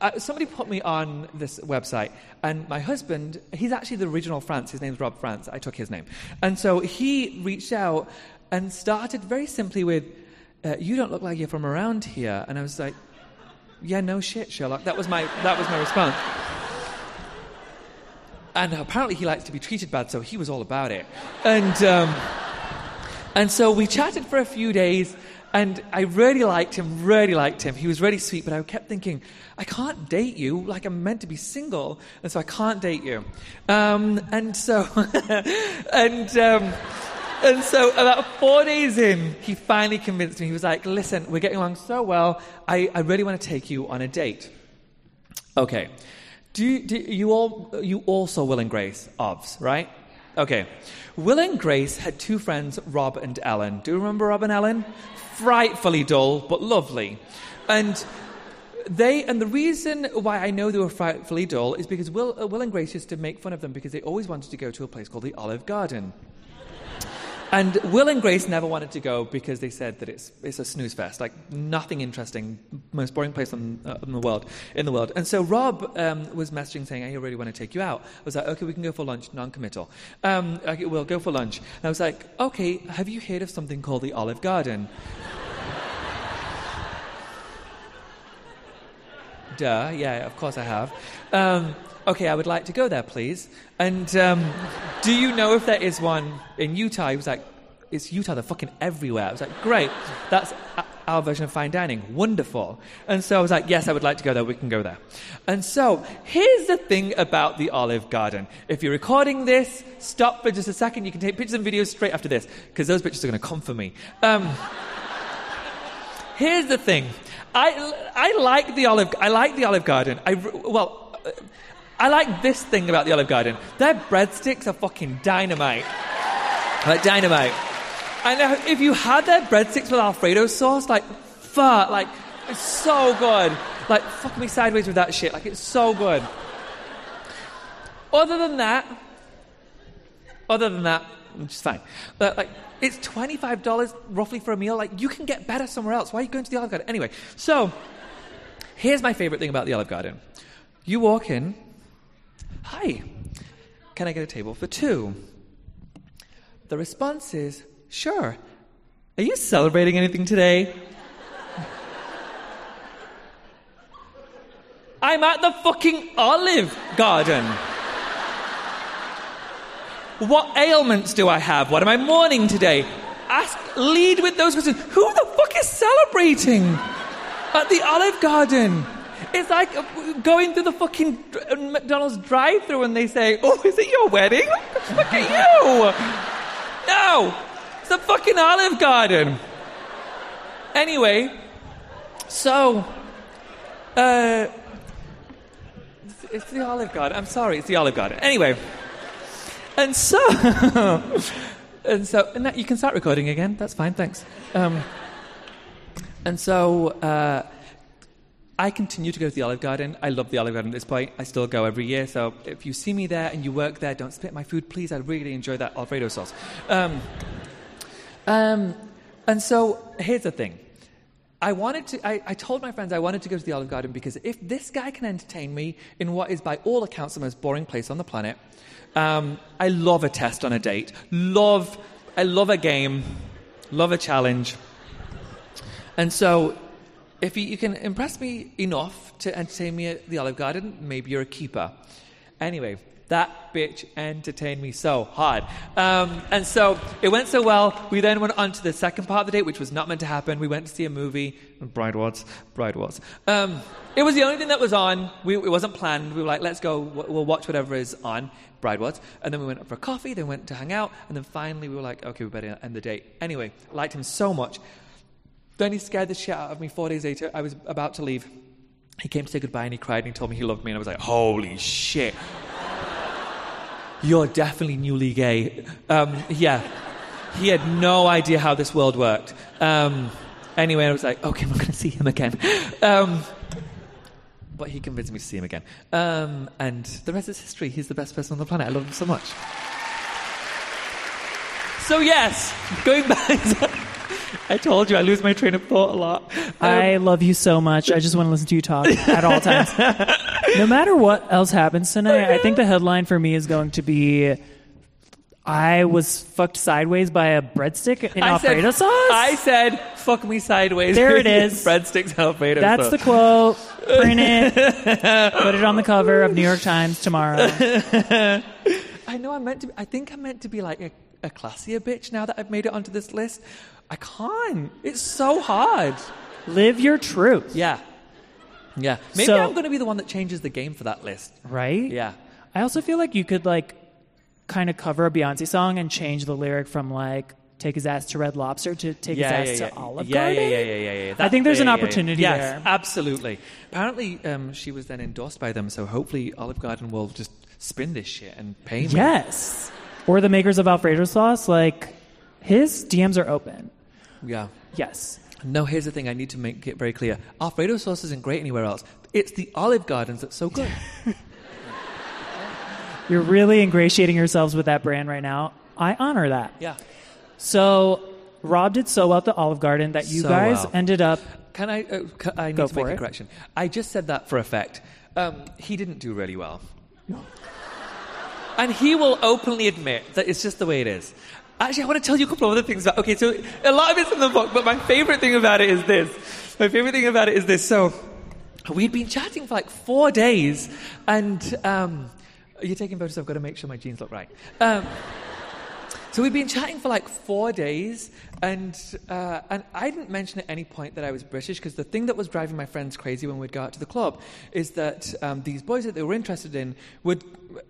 Uh, somebody put me on this website, and my husband, he's actually the original France. His name's Rob France. I took his name. And so he reached out and started very simply with, uh, You don't look like you're from around here. And I was like, Yeah, no shit, Sherlock. That was my, that was my response. And apparently he likes to be treated bad, so he was all about it. And, um, and so we chatted for a few days, and I really liked him, really liked him. He was really sweet, but I kept thinking, I can't date you. Like, I'm meant to be single, and so I can't date you. Um, and so, and, um, and so about four days in, he finally convinced me. He was like, listen, we're getting along so well. I, I really want to take you on a date. Okay. Do you, do you all, you also Will and Grace, OBS, right? Okay. Will and Grace had two friends, Rob and Ellen. Do you remember Rob and Ellen? Frightfully dull, but lovely. And they and the reason why I know they were frightfully dull is because Will, uh, Will and Grace used to make fun of them because they always wanted to go to a place called the Olive Garden. And Will and Grace never wanted to go because they said that it's, it's a snooze fest, like nothing interesting, most boring place in, uh, in the world. In the world. And so Rob um, was messaging saying, "I really want to take you out." I was like, "Okay, we can go for lunch, non-committal. Um, we'll go for lunch." And I was like, "Okay, have you heard of something called the Olive Garden?" Duh, yeah, of course I have. Um, okay, I would like to go there, please. And um, do you know if there is one in Utah? He was like, it's Utah, they're fucking everywhere. I was like, great, that's our version of fine dining. Wonderful. And so I was like, yes, I would like to go there, we can go there. And so here's the thing about the Olive Garden. If you're recording this, stop for just a second. You can take pictures and videos straight after this, because those pictures are going to come for me. Um, here's the thing. I, I like the Olive, I like the Olive Garden. I, well, I like this thing about the Olive Garden. Their breadsticks are fucking dynamite. Like dynamite. And if you had their breadsticks with Alfredo sauce, like, fuck, like, it's so good. Like, fuck me sideways with that shit. Like, it's so good. Other than that, other than that, which is fine. But, like, it's $25 roughly for a meal. Like, you can get better somewhere else. Why are you going to the Olive Garden? Anyway, so, here's my favorite thing about the Olive Garden. You walk in, Hi, can I get a table for two? The response is, Sure. Are you celebrating anything today? I'm at the fucking Olive Garden. What ailments do I have? What am I mourning today? Ask, lead with those questions. Who the fuck is celebrating at the Olive Garden? It's like uh, going through the fucking uh, McDonald's drive-through and they say, "Oh, is it your wedding? Look at you!" No, it's the fucking Olive Garden. Anyway, so, uh, it's- it's the Olive Garden. I'm sorry, it's the Olive Garden. Anyway, and so, and so, and that, you can start recording again. That's fine, thanks. Um, and so, uh, I continue to go to the Olive Garden. I love the Olive Garden at this point. I still go every year. So if you see me there and you work there, don't spit my food, please. I really enjoy that Alfredo sauce. Um, um, and so here's the thing. I wanted to. I, I told my friends I wanted to go to the Olive Garden because if this guy can entertain me in what is, by all accounts, the most boring place on the planet, um, I love a test on a date. Love, I love a game. Love a challenge. And so, if you, can impress me enough to entertain me at the Olive Garden, maybe you're a keeper. Anyway, that bitch entertained me so hard. Um, and so it went so well, we then went on to the second part of the date, which was not meant to happen. We went to see a movie, Bride Wars, Bride Wars. Um, it was the only thing that was on. We, it wasn't planned. We were like, let's go, we'll watch whatever is on, Bride Wars. And then we went up for coffee, then went to hang out, and then finally we were like, okay, we better end the date. Anyway, liked him so much. Then he scared the shit out of me four days later. I was about to leave. He came to say goodbye and he cried and he told me he loved me. And I was like, holy shit. You're definitely newly gay. Um, yeah. He had no idea how this world worked. Um, anyway, I was like, okay, I'm going to see him again. Um, but he convinced me to see him again. Um, and the rest is history. He's the best person on the planet. I love him so much. So, yes, going back. I told you I lose my train of thought a lot. Um, I love you so much. I just want to listen to you talk at all times. no matter what else happens tonight, I think the headline for me is going to be I was fucked sideways by a breadstick in I said, Alfredo sauce. I said, fuck me sideways. There it is. Breadsticks Alfredo That's sauce. the quote. Print it. Put it on the cover of New York Times tomorrow. I know I'm meant to. Be, I think I'm meant to be like a, a classier bitch now that I've made it onto this list. I can't. It's so hard. Live your truth. Yeah. Yeah. Maybe So- I'm going to be the one that changes the game for that list. Right? Yeah. I also feel like you could like kind of cover a Beyonce song and change the lyric from like take his ass to Red Lobster to take Yeah, his ass yeah, to yeah. Olive yeah, Garden. yeah, yeah, yeah, yeah, yeah. I think there's an yeah, yeah. yes, there. absolutely. Apparently, um, she was then endorsed by them, so hopefully Olive Garden will just spin this shit and pay me. Yes. Or the makers of Alfredo sauce, like his DMs are open. Yeah. Yes. No, here's the thing I need to make it very clear. Alfredo sauce isn't great anywhere else. It's the Olive Gardens that's so good. You're really ingratiating yourselves with that brand right now. I honor that. yeah. So Rob did so well at the Olive Garden that you So guys well. ended up Can I? Uh, ca- I need Go to make for a it. correction. I just said that for effect. Um, he didn't do really well, and he will openly admit that it's just the way it is. Actually, I want to tell you a couple of other things. About, okay, so a lot of it's in the book, but my favorite thing about it is this. My favorite thing about it is this. So we'd been chatting for like four days, and um, you're taking photos. I've got to make sure my jeans look right. Um, so we've been chatting for like four days, and uh, and I didn't mention at any point that I was British because the thing that was driving my friends crazy when we'd go out to the club is that um, these boys that they were interested in would.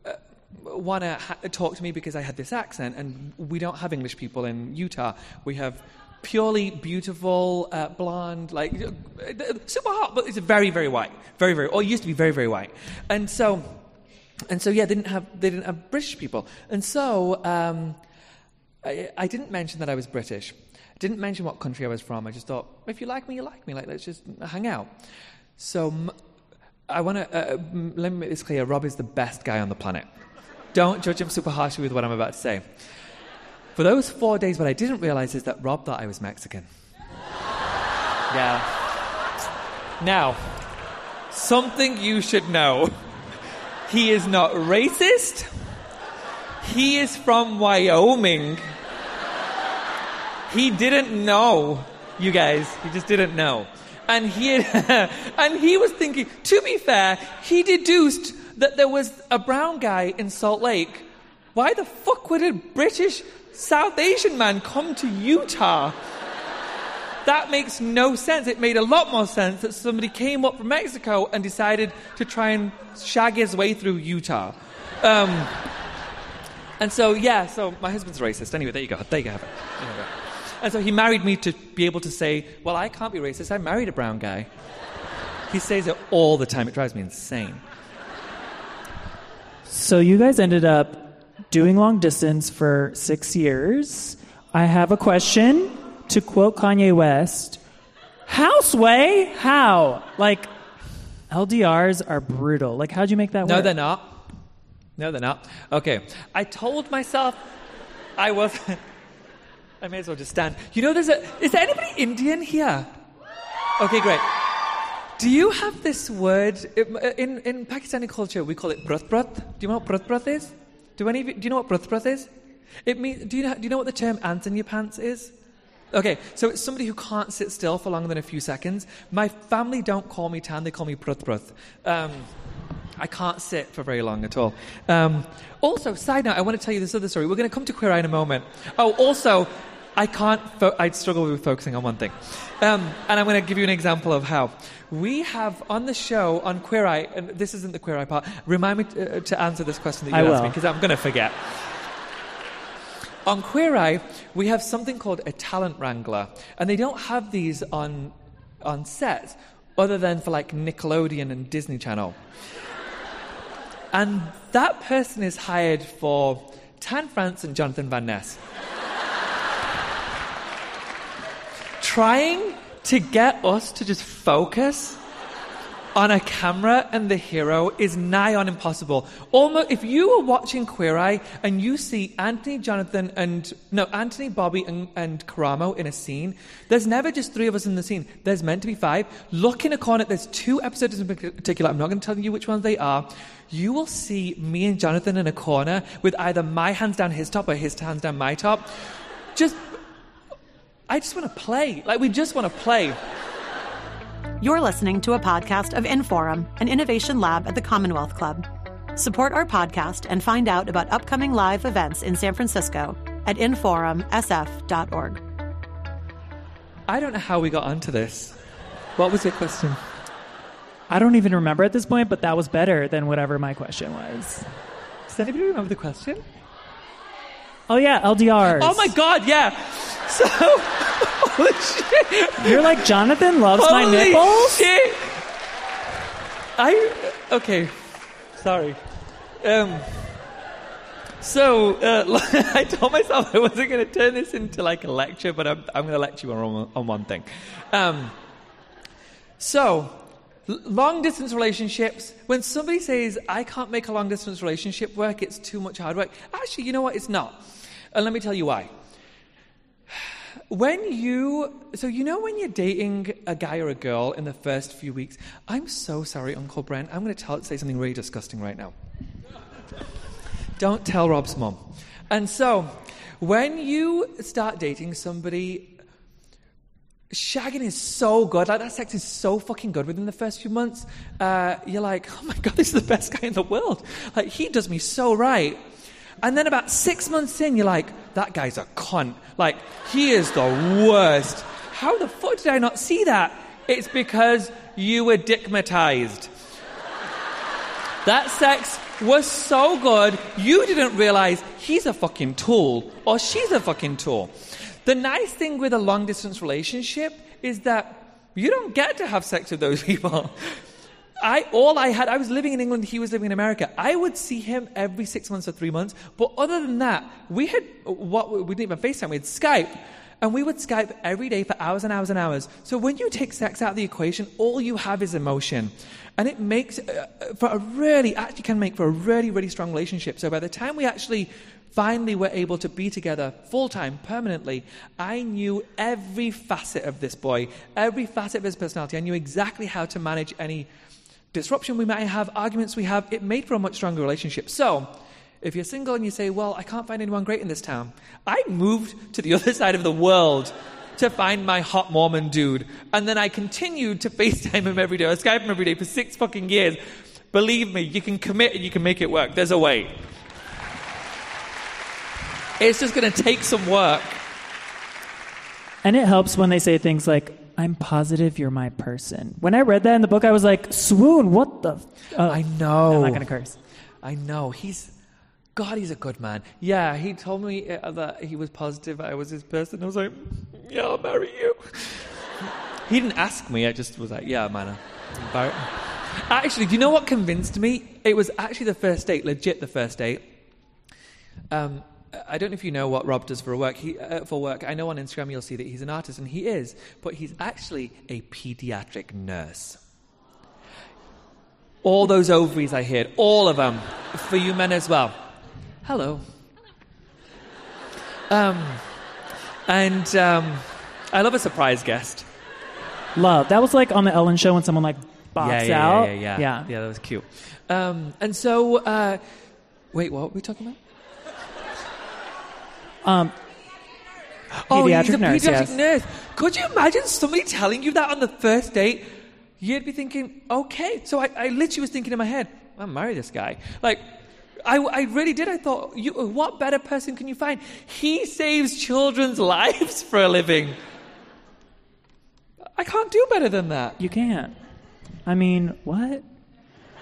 Uh, Want to ha- talk to me because I had this accent, and we don't have English people in Utah. We have purely beautiful, uh, blonde, like uh, super hot, but it's very, very white, very, very, or used to be very, very white, and so and so yeah, they didn't have they didn't have British people, and so um, I, I didn't mention that I was British. I didn't mention what country I was from. I just thought, if you like me, you like me. Like let's just hang out. So I want to uh, let me make this clear. Rob is the best guy on the planet. Don't judge him super harshly with what I'm about to say. For those four days, what I didn't realize is that Rob thought I was Mexican. Yeah. Now, something you should know. He is not racist. He is from Wyoming. He didn't know, you guys. He just didn't know. And he had, and he was thinking, to be fair, he deduced that there was a brown guy in Salt Lake. Why the fuck would a British South Asian man come to Utah? that makes no sense. It made a lot more sense that somebody came up from Mexico and decided to try and shag his way through Utah. Um, and so, yeah, so my husband's racist. Anyway, there you go. There you have it. And so he married me to be able to say, well, I can't be racist. I married a brown guy. He says it all the time. It drives me insane. So you guys ended up doing long distance for six years. I have a question. To quote Kanye West, "How sway? How? Like LDRs are brutal. Like how'd you make that No, work? No, they're not. No, they're not. Okay. I told myself I was. I may as well just stand. You know, there's a. Is there anybody Indian here? Okay, great. Do you have this word in in Pakistani culture? We call it bruth bruth. Do you know what bruth bruth is? Do any of you, do you know what bruth bruth is? It means. Do you know, do you know what the term "ants in your pants" is? Okay, so it's somebody who can't sit still for longer than a few seconds. My family don't call me tan; they call me bruth bruth. Um, I can't sit for very long at all. Um, also, side note, I want to tell you this other story. We're going to come to Queer Eye in a moment. Oh, also, I can't. Fo- I struggle with focusing on one thing, um, and I'm going to give you an example of how. We have on the show on Queer Eye, and this isn't the Queer Eye part. Remind me to, uh, to answer this question that you I asked me because I'm going to forget. On Queer Eye, we have something called a talent wrangler, and they don't have these on on set other than for like Nickelodeon and Disney Channel. And that person is hired for Tan France and Jonathan Van Ness. Trying to get us to just focus on a camera and the hero is nigh on impossible. Almost, if you were watching Queer Eye and you see Antoni, Jonathan, and no, Antoni, Bobby, and, and Karamo in a scene, there's never just three of us in the scene. There's meant to be five. Look in a corner. There's two episodes in particular. I'm not going to tell you which ones they are. You will see me and Jonathan in a corner with either my hands down his top or his hands down my top. Just, I just want to play. Like we just want to play. You're listening to a podcast of Inforum, an innovation lab at the Commonwealth Club. Support our podcast and find out about upcoming live events in San Francisco at inforumsf.org. I don't know how we got onto this. What was your question? I don't even remember at this point, but that was better than whatever my question was. Does anybody remember the question? Oh yeah, LDRs. Oh my god, yeah. So, holy shit. You're like Jonathan loves my Holy nipples. shit. I okay. Sorry. Um. So uh, I told myself I wasn't going to turn this into like a lecture, but I'm, I'm going to lecture you on, on one thing. Um, so, l- long distance relationships, when somebody says, I can't make a long distance relationship work, it's too much hard work. Actually, you know what? It's not. And let me tell you why. When you, so you know when you're dating a guy or a girl in the first few weeks, I'm so sorry, Uncle Brent. I'm going to tell, say something really disgusting right now. Don't tell Rob's mom. And so, when you start dating somebody, shagging is so good. Like that sex is so fucking good within the first few months. Uh, you're like, oh my god, this is the best guy in the world. Like he does me so right. And then about six months in, you're like, that guy's a cunt. Like he is the worst. How the fuck did I not see that? It's because you were dickmatized. That sex was so good, you didn't realize he's a fucking tool or she's a fucking tool. The nice thing with a long distance relationship is that you don't get to have sex with those people. I all I had I was living in England, he was living in America. I would see him every six months or three months, but other than that, we had what we didn't even FaceTime, we had Skype. And we would Skype every day for hours and hours and hours. So when you take sex out of the equation, all you have is emotion. And it makes uh, for a really, actually can make for a really, really strong relationship. So by the time we actually finally were able to be together full time, permanently, I knew every facet of this boy, every facet of his personality. I knew exactly how to manage any disruption we might have, arguments we have. It made for a much stronger relationship. So, if you're single and you say, Well, I can't find anyone great in this town, I moved to the other side of the world to find my hot Mormon dude. And then I continued to FaceTime him every day, or Skype him every day for six fucking years. Believe me, you can commit and you can make it work. There's a way. It's just going to take some work. And it helps when they say things like, I'm positive you're my person. When I read that in the book, I was like, swoon, what the? F- oh, I know. I'm not going to curse. I know. He's God. He's a good man. Yeah, he told me uh, that he was positive I was his person. I was like, yeah, I'll marry you. he didn't ask me. I just was like, yeah, man. Marry- Actually, do you know what convinced me? It was actually the first date, legit the first date. Um, I don't know if you know what Rob does for work. He, uh, for work, I know on Instagram you'll see that he's an artist, and he is, but he's actually a pediatric nurse. All those ovaries I hid, all of them, for you men as well. Hello. Um, and um, I love a surprise guest. Love. That was like on the Ellen show when someone like bops yeah, yeah, out. Yeah, yeah, yeah. yeah. Yeah, that was cute. Um, and so, uh, wait, what were we talking about? Um, Oh, Pediatric he's a nurse, pediatric yes. nurse. Could you imagine somebody telling you that on the first date? You'd be thinking, okay. So I, I literally was thinking in my head, I'll marry this guy. Like, I, I really did. I thought, you, what better person can you find? He saves children's lives for a living. I can't do better than that. You can't. I mean, what?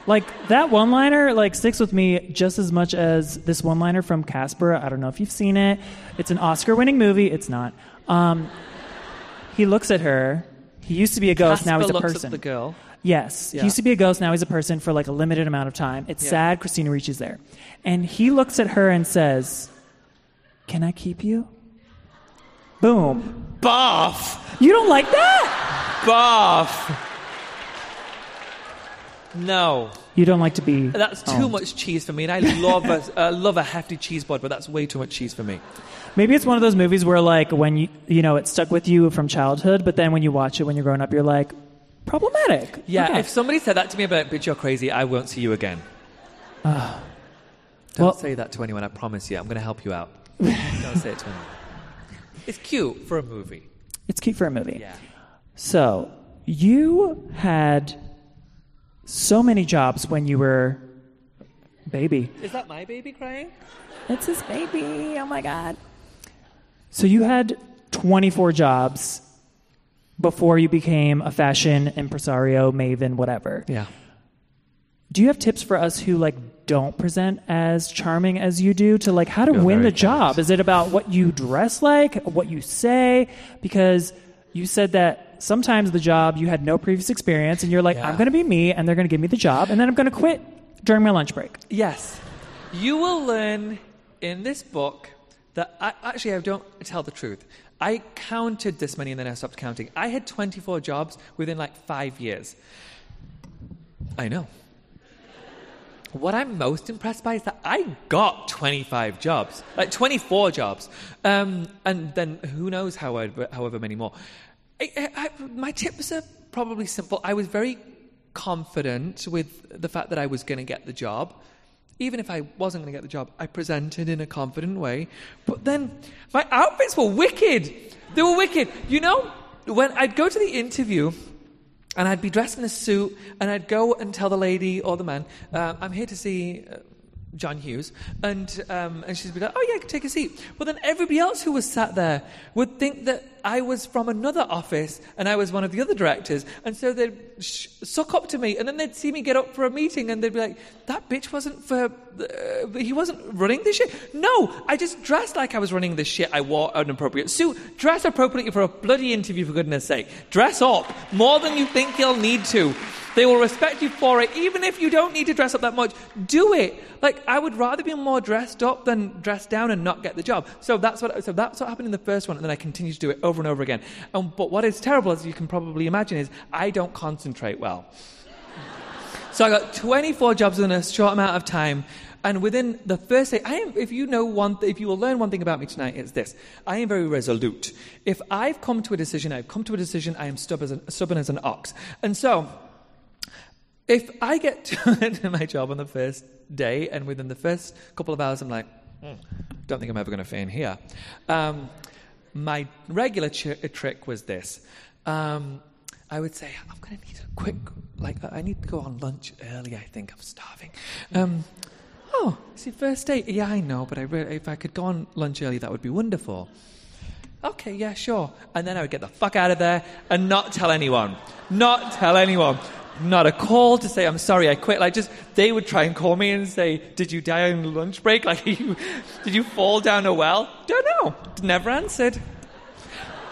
Like that one-liner like sticks with me just as much as this one-liner from Casper. I don't know if you've seen it. It's an Oscar-winning movie. It's not. Um, he looks at her. He used to be a ghost. now he's a looks person. At the girl. Yes, Yeah. he used to be a ghost. Now he's a person for like a limited amount of time. It's Yeah. sad. Christina Ricci's there, and he looks at her and says, "Can I keep you?" Boom. Bath! You don't like that? Bath! No. You don't like to be. That's too owned. much cheese for me, and I love a, uh, love a hefty cheese board, but that's way too much cheese for me. Maybe it's one of those movies where, like, when you you know it stuck with you from childhood, but then when you watch it when you're growing up, you're like, problematic. Yeah, Okay. if somebody said that to me about, bitch, you're crazy, I won't see you again. Don't Well- say that to anyone, I promise you. I'm going to help you out. Don't say it to anyone. It's cute for a movie. it's cute for a movie. Yeah. So you had so many jobs when you were baby. Is that my baby crying? It's his baby. Oh my god. So you had 24 jobs before you became a fashion impresario, maven, whatever. Yeah. Do you have tips for us who like don't present as charming as you do to like how to You're win the job? Is it about what you dress like, what you say? Because you said that sometimes the job you had no previous experience and you're like, Yeah. I'm going to be me and they're going to give me the job and then I'm going to quit during my lunch break. Yes. You will learn in this book that I, actually I don't tell the truth. I counted this many and then I stopped counting. I had 24 jobs within like five years. I know. What I'm most impressed by is that I got 25 jobs, like 24 jobs, um, and then who knows how I'd- however many more. I, I, my tips are probably simple. I was very confident with the fact that I was going to get the job. Even if I wasn't going to get the job, I presented in a confident way. But then my outfits were wicked. They were wicked. You know, when I'd go to the interview, and I'd be dressed in a suit, and I'd go and tell the lady or the man, uh, "I'm here to see uh, John Hughes," and um, and she'd be like, "Oh yeah, take a seat." But then everybody else who was sat there would think that I was from another office and I was one of the other directors, and so they'd sh- suck up to me, and then they'd see me get up for a meeting, and they'd be like, "That bitch wasn't for, uh, he wasn't running this shit." No, I just dressed like I was running this shit. I wore an appropriate suit. Dress appropriately for a bloody interview, for goodness sake. Dress up more than you think you'll need to. They will respect you for it, even if you don't need to dress up that much. Do it. Like I would rather be more dressed up than dressed down and not get the job. So that's what. So that's what happened in the first one, and then I continued to do it over and over again. Um, but what is terrible, as you can probably imagine, is I don't concentrate well. So I got 24 jobs in a short amount of time. And within the first day, I am, if you know one, if you will learn one thing about me tonight, it's this. I am very resolute. If I've come to a decision, I've come to a decision, I am stubborn as an, stubborn as an ox. And so, if I get to my job on the first day and within the first couple of hours I'm like, "Hmm, don't think I'm ever going to fit here. Um, my regular ch- trick was this. Um, I would say, I'm going to need a quick, like, I need to go on lunch early, I think. I'm starving. Um, oh, your first date? Yeah, I know, but I if I could go on lunch early, that would be wonderful. okay, yeah, sure. And then I would get the fuck out of there and not tell anyone. Not tell anyone. Not a call to say, I'm sorry, I quit. Like, just, they would try and call me and say, Did you die on lunch break? Like, you, did you fall down a well? Don't know. Never answered.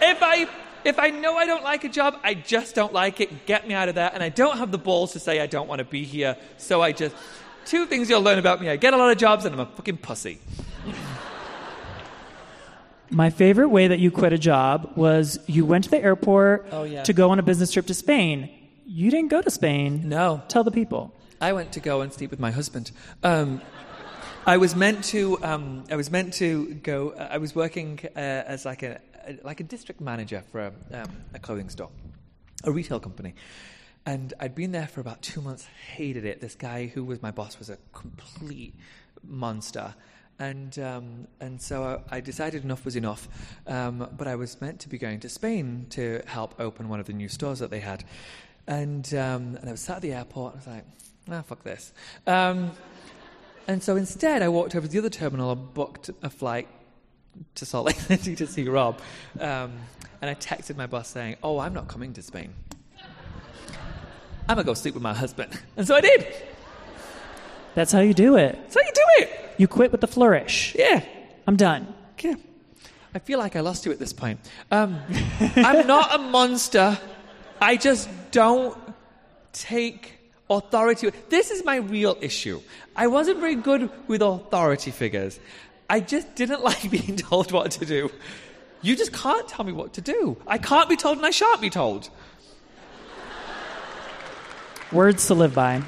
If I if I know I don't like a job, I just don't like it. Get me out of there. And I don't have the balls to say I don't want to be here. So I just. Two things you'll learn about me I get a lot of jobs and I'm a fucking pussy. My favorite way that you quit a job was you went to the airport Oh, yeah. to go on a business trip to Spain. You didn't go to Spain. No. Tell the people. I went to go and sleep with my husband. Um, I was meant to. Um, I was meant to go. Uh, I was working uh, as like a, a like a district manager for a, um, a clothing store, a retail company, and I'd been there for about two months. Hated it. This guy who was my boss was a complete monster. And um, and so I decided enough was enough. Um, but I was meant to be going to Spain to help open one of the new stores that they had, and um, and I was sat at the airport. and I was like, ah, fuck this. Um, and so instead, I walked over to the other terminal and booked a flight to Salt Lake City to see Rob. Um, and I texted my boss saying, "Oh, I'm not coming to Spain. I'm gonna go sleep with my husband." And so I did. That's how you do it. That's how you do it. You quit with the flourish. Yeah. I'm done. Yeah. I feel like I lost you at this point. Um, I'm not a monster. I just don't take authority. This is my real issue. I wasn't very good with authority figures. I just didn't like being told what to do. You just can't tell me what to do. I can't be told and I shan't be told. Words to live by.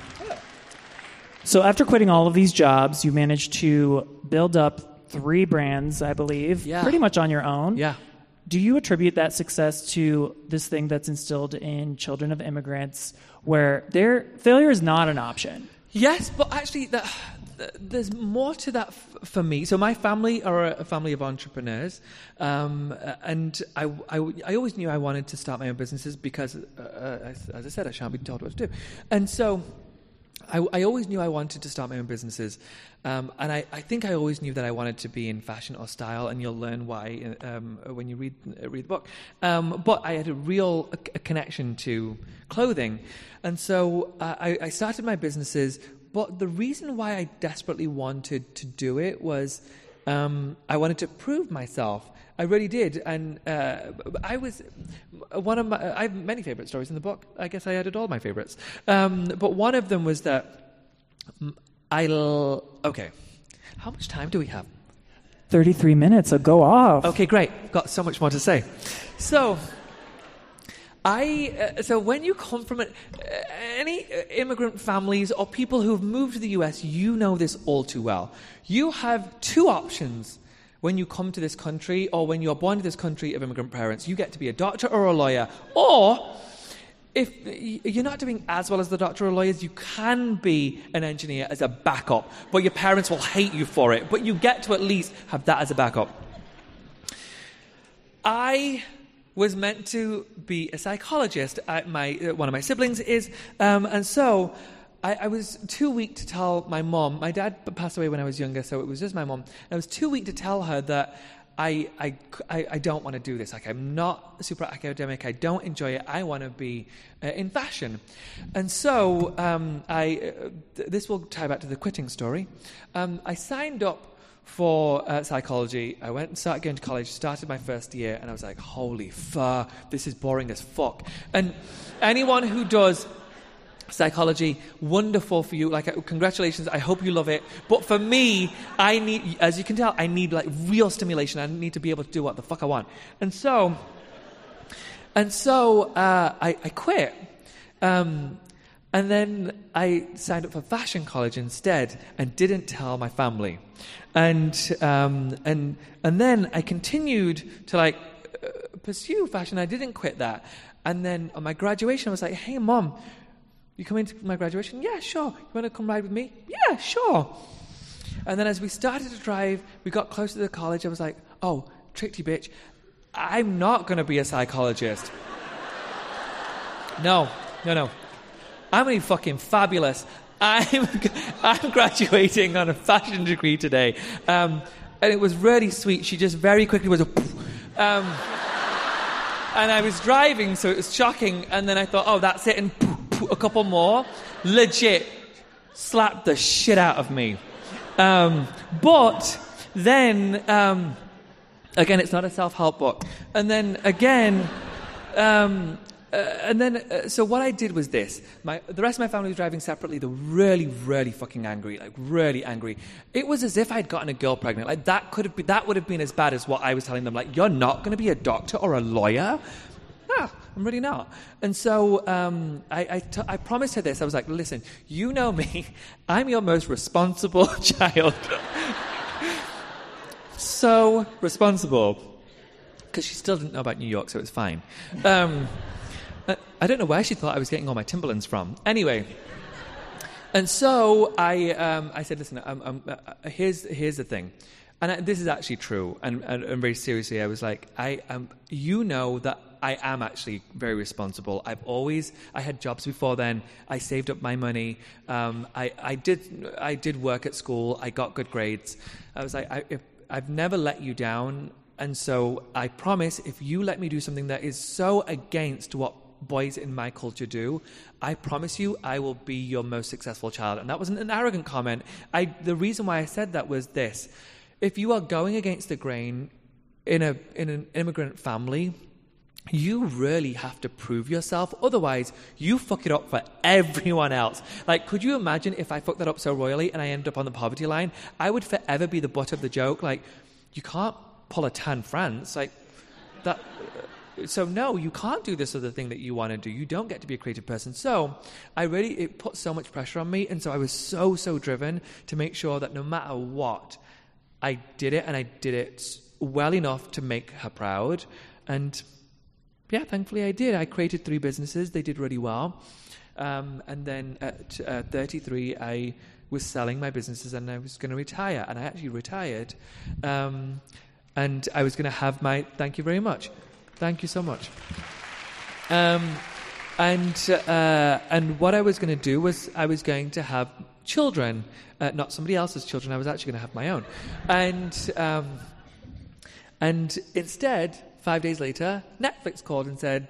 So after quitting all of these jobs, you managed to build up three brands, I believe, Yeah. pretty much on your own. Yeah. Do you attribute that success to this thing that's instilled in children of immigrants where their failure is not an option? Yes, but actually, the, the, there's more to that f- for me. So my family are a, family of entrepreneurs, um, and I, I, I always knew I wanted to start my own businesses because, uh, uh, as, as I said, I shan't be told what to do, and so. I, I always knew I wanted to start my own businesses, um, and I, I think I always knew that I wanted to be in fashion or style, and you'll learn why um, when you read uh, read the book. Um, but I had a real a, a connection to clothing, and so uh, I, I started my businesses. But the reason why I desperately wanted to do it was um, I wanted to prove myself. I really did, and uh, I was one of my. I have many favorite stories in the book. I guess I added all my favorites, um, but one of them was that I. L- okay, how much time do we have? 33 minutes, so go off. Okay, great. Got so much more to say. So, I uh, so when you come from an, uh, any uh, immigrant families or people who've moved to the US, you know this all too well. You have two options when you come to this country or when you're born to this country of immigrant parents. You get to be a doctor or a lawyer, or if you're not doing as well as the doctor or lawyers, you can be an engineer as a backup, but your parents will hate you for it. But you get to at least have that as a backup. I was meant to be a psychologist. I, my, uh, one of my siblings is, um, and so I, I was too weak to tell my mom. My dad passed away when I was younger, so it was just my mom. And I was too weak to tell her that I, I, I, don't want to do this. Like, I'm not super academic. I don't enjoy it. I want to be uh, in fashion. And so, um, I, uh, th- this will tie back to the quitting story. Um, I signed up for uh, psychology. I went and started going to college, started my first year, and I was like, holy fuck, this is boring as fuck. And anyone who does psychology, wonderful for you. Like, uh, congratulations. I hope you love it. But for me, I need, as you can tell, I need like real stimulation. I need to be able to do what the fuck I want. And so, and so uh, I, I quit. Um, and then I signed up for fashion college instead and didn't tell my family. And, um, and, and then I continued to like uh, pursue fashion. I didn't quit that. And then on my graduation, I was like, hey, mom, you coming to my graduation? Yeah, sure. You want to come ride with me? Yeah, sure. And then as we started to drive, we got closer to the college. I was like, oh, tricked you, bitch. I'm not going to be a psychologist. no, no, no. I'm really fucking fabulous. I'm, I'm graduating on a fashion degree today. Um, and it was really sweet. She just very quickly was a, Um, and I was driving, so it was shocking. And then I thought, oh, that's it, and poof, a couple more. Legit, slapped the shit out of me. Um, but then, um, again, it's not a self-help book. And then again, um, uh, and then, uh, so what I did was this. My, the rest of my family was driving separately. They were really, really fucking angry, like really angry. It was as if I'd gotten a girl pregnant. Like that could have been, that would have been as bad as what I was telling them. Like, you're not going to be a doctor or a lawyer. Ah, I'm really not. And so um, I, I, t- I promised her this. I was like, listen, you know me. I'm your most responsible child. so responsible. Because she still didn't know about New York, so it's fine. Um, I, don't know where she thought I was getting all my Timberlands from. Anyway. And so I, um, I said, listen, um, uh, here's, here's the thing. And I, this is actually true. And, and, and, very seriously, I was like, I, um, you know that I am actually very responsible. I've always, I had jobs before then. I saved up my money. Um, I, I, did, I did work at school. I got good grades. I was like, I, if, I've never let you down. And so I promise if you let me do something that is so against what boys in my culture do, I promise you I will be your most successful child. And that wasn't an arrogant comment. I, the reason why I said that was this. If you are going against the grain in, a, in an immigrant family, you really have to prove yourself. Otherwise, you fuck it up for everyone else. Like, could you imagine if I fucked that up so royally and I end up on the poverty line? I would forever be the butt of the joke. Like, you can't pull a Tan France. Like, that uh, so no, you can't do this other thing that you want to do. You don't get to be a creative person. So I really it put so much pressure on me, and so I was so so driven to make sure that no matter what, I did it, and I did it well enough to make her proud. And yeah, thankfully I did. I created three businesses. They did really well. Um, and then at uh, 33, I was selling my businesses and I was going to retire. And I actually retired. Um, and I was going to have my, thank you very much. Thank you so much. Um, and uh, and what I was going to do was I was going to have children, uh, not somebody else's children. I was actually going to have my own, and um, and instead, five days later, Netflix called and said,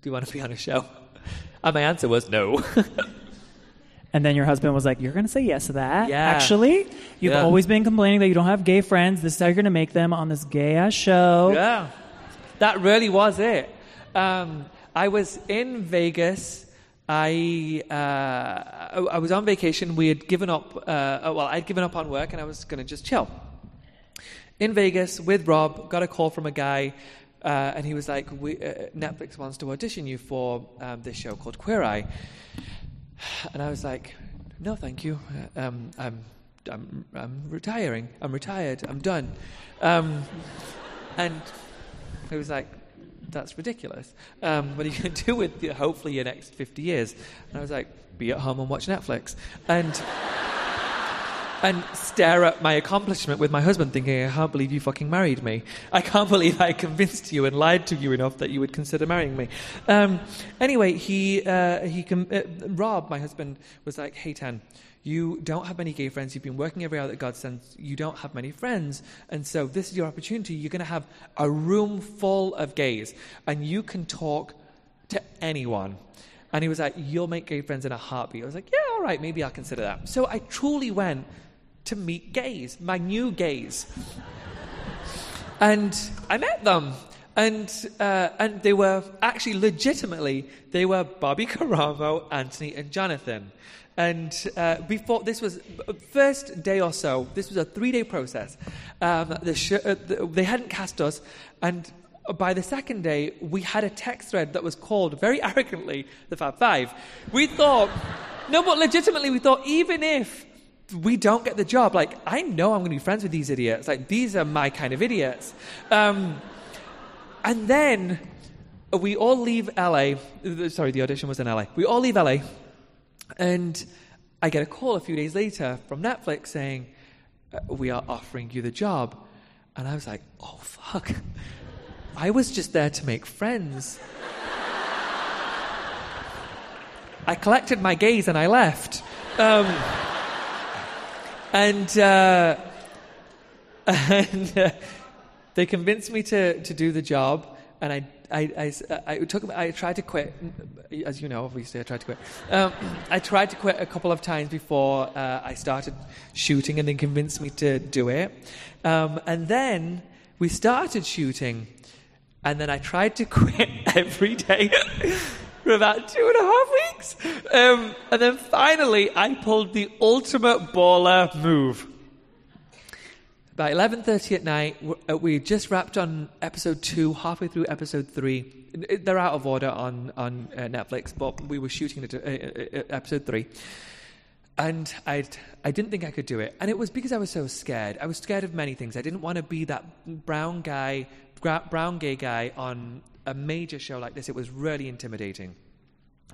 "Do you want to be on a show?" And my answer was no. And then your husband was like, "You're going to say yes to that." Yeah. Actually, you've Yeah. always been complaining that you don't have gay friends. This is how you're going to make them on this gay ass show. Yeah, that really was it. Um, I was in Vegas. I uh, I I was on vacation. We had given up. Uh, well, I'd given up on work, and I was going to just chill. In Vegas with Rob, got a call from a guy, uh, and he was like, we, uh, "Netflix wants to audition you for um, this show called Queer Eye." And I was like, "No, thank you. Uh, Um, I'm, I'm, I'm retiring. I'm retired. I'm done." Um, and he was like, that's ridiculous. Um, what are you going to do with hopefully your next 50 years? And I was like, be at home and watch Netflix. And, and stare at my accomplishment with my husband thinking, I can't believe you fucking married me. I can't believe I convinced you and lied to you enough that you would consider marrying me. Um, anyway, he, uh, he com- uh, Rob, my husband, was like, hey, Tan, you don't have many gay friends. You've been working every hour that God sends. You don't have many friends. And so this is your opportunity. You're going to have a room full of gays, and you can talk to anyone. And he was like, You'll make gay friends in a heartbeat. I was like, Yeah, all right, maybe I'll consider that. So I truly went to meet gays, my new gays. and I met them. And, uh, and they were actually legitimately, they were Bobby Karamo, Antoni, and Jonathan. And uh, before this was first day or so, this was a three-day process. Um, the sh- uh, the, they hadn't cast us, and by the second day, we had a text thread that was called very arrogantly the Fab Five. We thought, no, but legitimately, we thought even if we don't get the job, like I know I'm going to be friends with these idiots. Like these are my kind of idiots. Um, and then we all leave LA. Sorry, the audition was in LA. We all leave LA. And I get a call a few days later from Netflix saying, uh, We are offering you the job. And I was like, Oh, fuck. I was just there to make friends. I collected my gays and I left. Um, and, uh, and uh, they convinced me to, to do the job, and I, I, I, I took I tried to quit. As you know, obviously, I tried to quit. Um, I tried to quit a couple of times before uh, I started shooting, and they convinced me to do it. Um, and then we started shooting, and then I tried to quit every day. For about two and a half weeks. Um, and then finally, I pulled the ultimate baller move. About 11.30 at night, uh, we just wrapped on episode two, halfway through episode three. They're out of order on, on uh, Netflix, but we were shooting it uh, uh, episode three. And i I didn't think I could do it. And it was because I was so scared. I was scared of many things. I didn't want to be that brown guy, brown gay guy on a major show like this. It was really intimidating.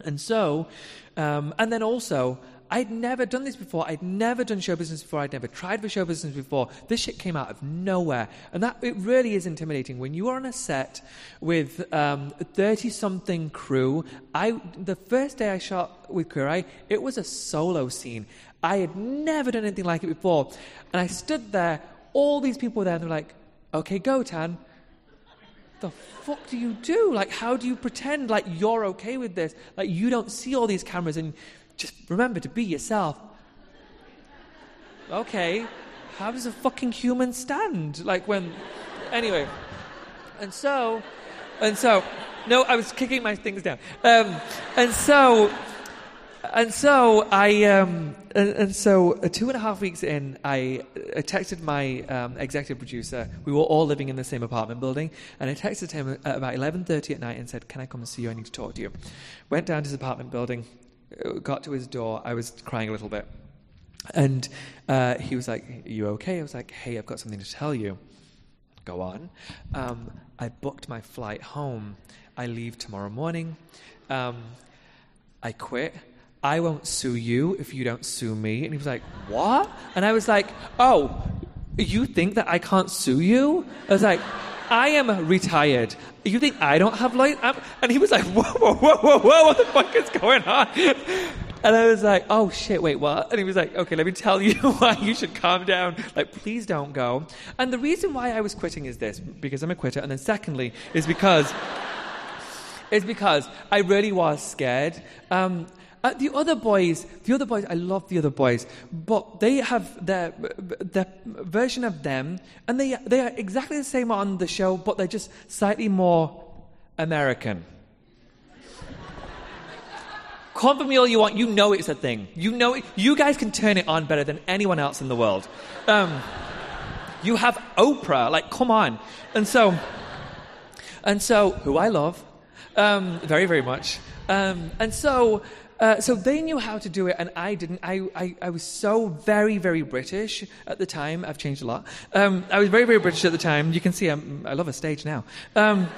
And so, um, and then also, I'd never done this before. I'd never done show business before. I'd never tried for show business before. This shit came out of nowhere. And that, it really is intimidating. When you are on a set with 30 um, something crew, I, the first day I shot with Queer Eye, it was a solo scene. I had never done anything like it before. And I stood there, all these people were there, and they're like, okay, go, Tan the fuck do you do? Like, how do you pretend like you're okay with this? Like, you don't see all these cameras and just remember to be yourself. Okay, how does a fucking human stand? Like, when. Anyway. And so. And so. No, I was kicking my things down. Um, and so and so I, um, and, and, so uh, two and a half weeks in, I, I texted my um, executive producer. We were all living in the same apartment building, and I texted him at about eleven thirty at night and said, "Can I come and see you? I need to talk to you." Went down to his apartment building, uh, got to his door. I was crying a little bit, and uh, he was like, "Are you okay?" I was like, "Hey, I've got something to tell you." Go on. Um, I booked my flight home. I leave tomorrow morning. Um, I quit. I won't sue you if you don't sue me. And he was like, What? And I was like, Oh, you think that I can't sue you? I was like, I am retired. You think I don't have light? And he was like, Whoa, whoa, whoa, whoa, whoa, what the fuck is going on? And I was like, oh shit, wait, what? And he was like, okay, let me tell you why you should calm down. Like, please don't go. And the reason why I was quitting is this, because I'm a quitter. And then secondly, is because, is because I really was scared. Um, uh, the other boys, the other boys, I love the other boys, but they have their their version of them, and they they are exactly the same on the show, but they're just slightly more American. Come for me all you want. You know it's a thing. You know it. You guys can turn it on better than anyone else in the world. Um, you have Oprah. Like, come on. And so, and so, who I love, um, very, very much. Um, and so, uh, so they knew how to do it, and I didn't. I, I, I, was so very, very British at the time. I've changed a lot. Um, I was very, very British at the time. You can see I'm, i love a stage now. Um,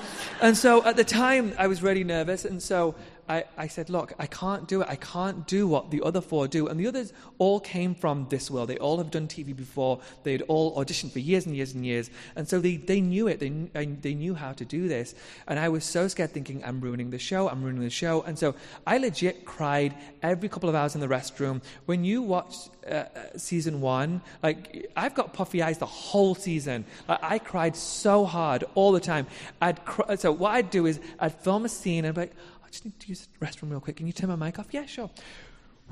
and so at the time, I was really nervous, and so I, I said, look, I can't do it. I can't do what the other four do. And the others all came from this world. They all have done TV before. They'd all auditioned for years and years and years. And so they, they knew it. They, they knew how to do this. And I was so scared thinking, I'm ruining the show. I'm ruining the show. And so I legit cried every couple of hours in the restroom. When you watch uh, uh season one, like, I've got puffy eyes the whole season. I cried so hard all the time. I'd cry, so what I'd do is I'd film a scene and I'd be like, just need to use the restroom real quick. Can you turn my mic off? Yeah, sure.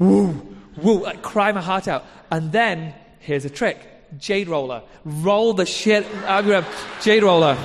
Woo, woo, I cry my heart out. And then, here's a trick. Jade roller. Roll the shit out of Jade roller.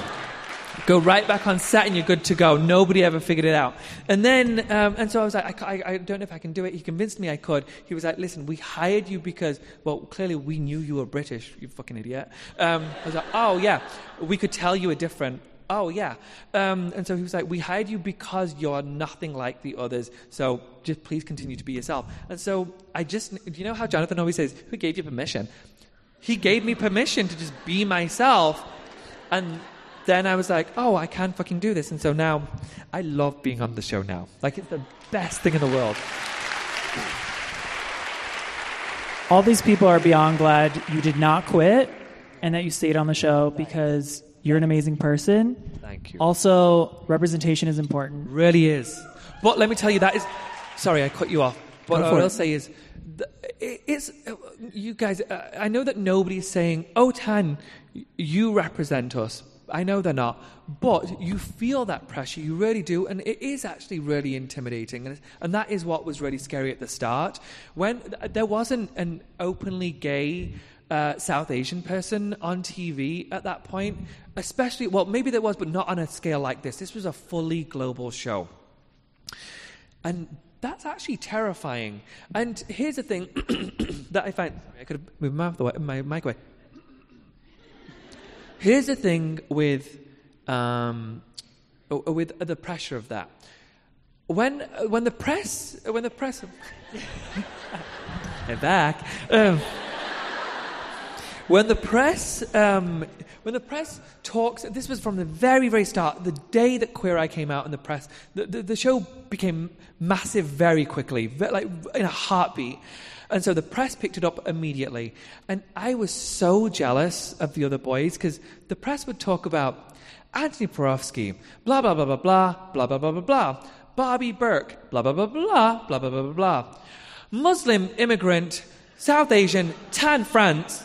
Go right back on set and you're good to go. Nobody ever figured it out. And then, um, and so I was like, I, I, I, don't know if I can do it. He convinced me I could. He was like, listen, we hired you because, well, clearly we knew you were British, you fucking idiot. Um, I was like, oh yeah, we could tell you were different. Oh, yeah. Um, and so he was like, We hired you because you're nothing like the others. So just please continue to be yourself. And so I just, do you know how Jonathan always says, Who gave you permission? He gave me permission to just be myself. And then I was like, Oh, I can fucking do this. And so now I love being on the show now. Like, it's the best thing in the world. All these people are beyond glad you did not quit and that you stayed on the show because you're an amazing person. Thank you. Also, representation is important. Really is. But let me tell you, that is. Sorry, I cut you off. But what I'll say is, it's you guys. Uh, I know that nobody's saying, "Oh, Tan, you represent us." I know they're not. But you feel that pressure, you really do, and it is actually really intimidating. And, and that is what was really scary at the start. When there wasn't an openly gay uh, South Asian person on TV at that point, especially, well, maybe there was, but not on a scale like this. This was a fully global show. And that's actually terrifying. And here's the thing that I find. I could have moved my, mouth my mic away. Here's the thing with, um, with the pressure of that. When, when the press, when the press, back. Um, when the press, um, when the press talks, this was from the very, very start, the day that Queer Eye came out in the press, the, the, the show became massive very quickly, like in a heartbeat. And so the press picked it up immediately. And I was so jealous of the other boys because the press would talk about Antoni Porowski, blah, blah, blah, blah, blah, blah, blah, blah, blah, blah. Bobby Berk, blah, blah, blah, blah, blah, blah, blah, blah, blah. Muslim immigrant, South Asian, Tan France,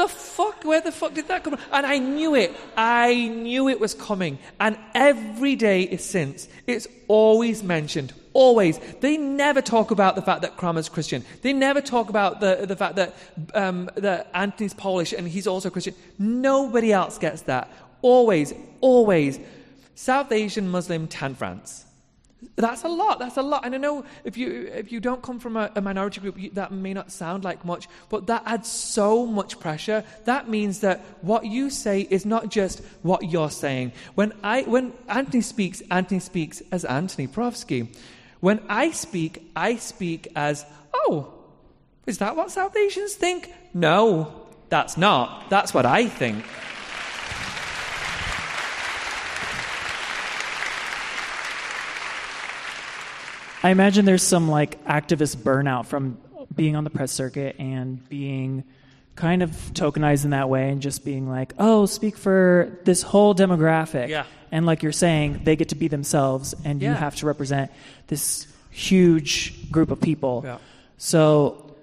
the fuck? Where the fuck did that come from? And I knew it. I knew it was coming. And every day since, it's always mentioned. Always. They never talk about the fact that Karamo's Christian. They never talk about the, the fact that, um, that Antoni's Polish and he's also Christian. Nobody else gets that. Always, always. South Asian Muslim Tan France. That's a lot. That's a lot. And I know if you if you don't come from a, a minority group, you, that may not sound like much, but that adds so much pressure. That means that what you say is not just what you're saying. When I when Antoni speaks, Antoni speaks as Antoni Porowski. When I speak, I speak as oh, is that what South Asians think? No, that's not. That's what I think. I imagine there's some like activist burnout from being on the press circuit and being kind of tokenized in that way and just being like, oh, speak for this whole demographic. Yeah. And like you're saying, they get to be themselves and you have to represent this huge group of people. Yeah. So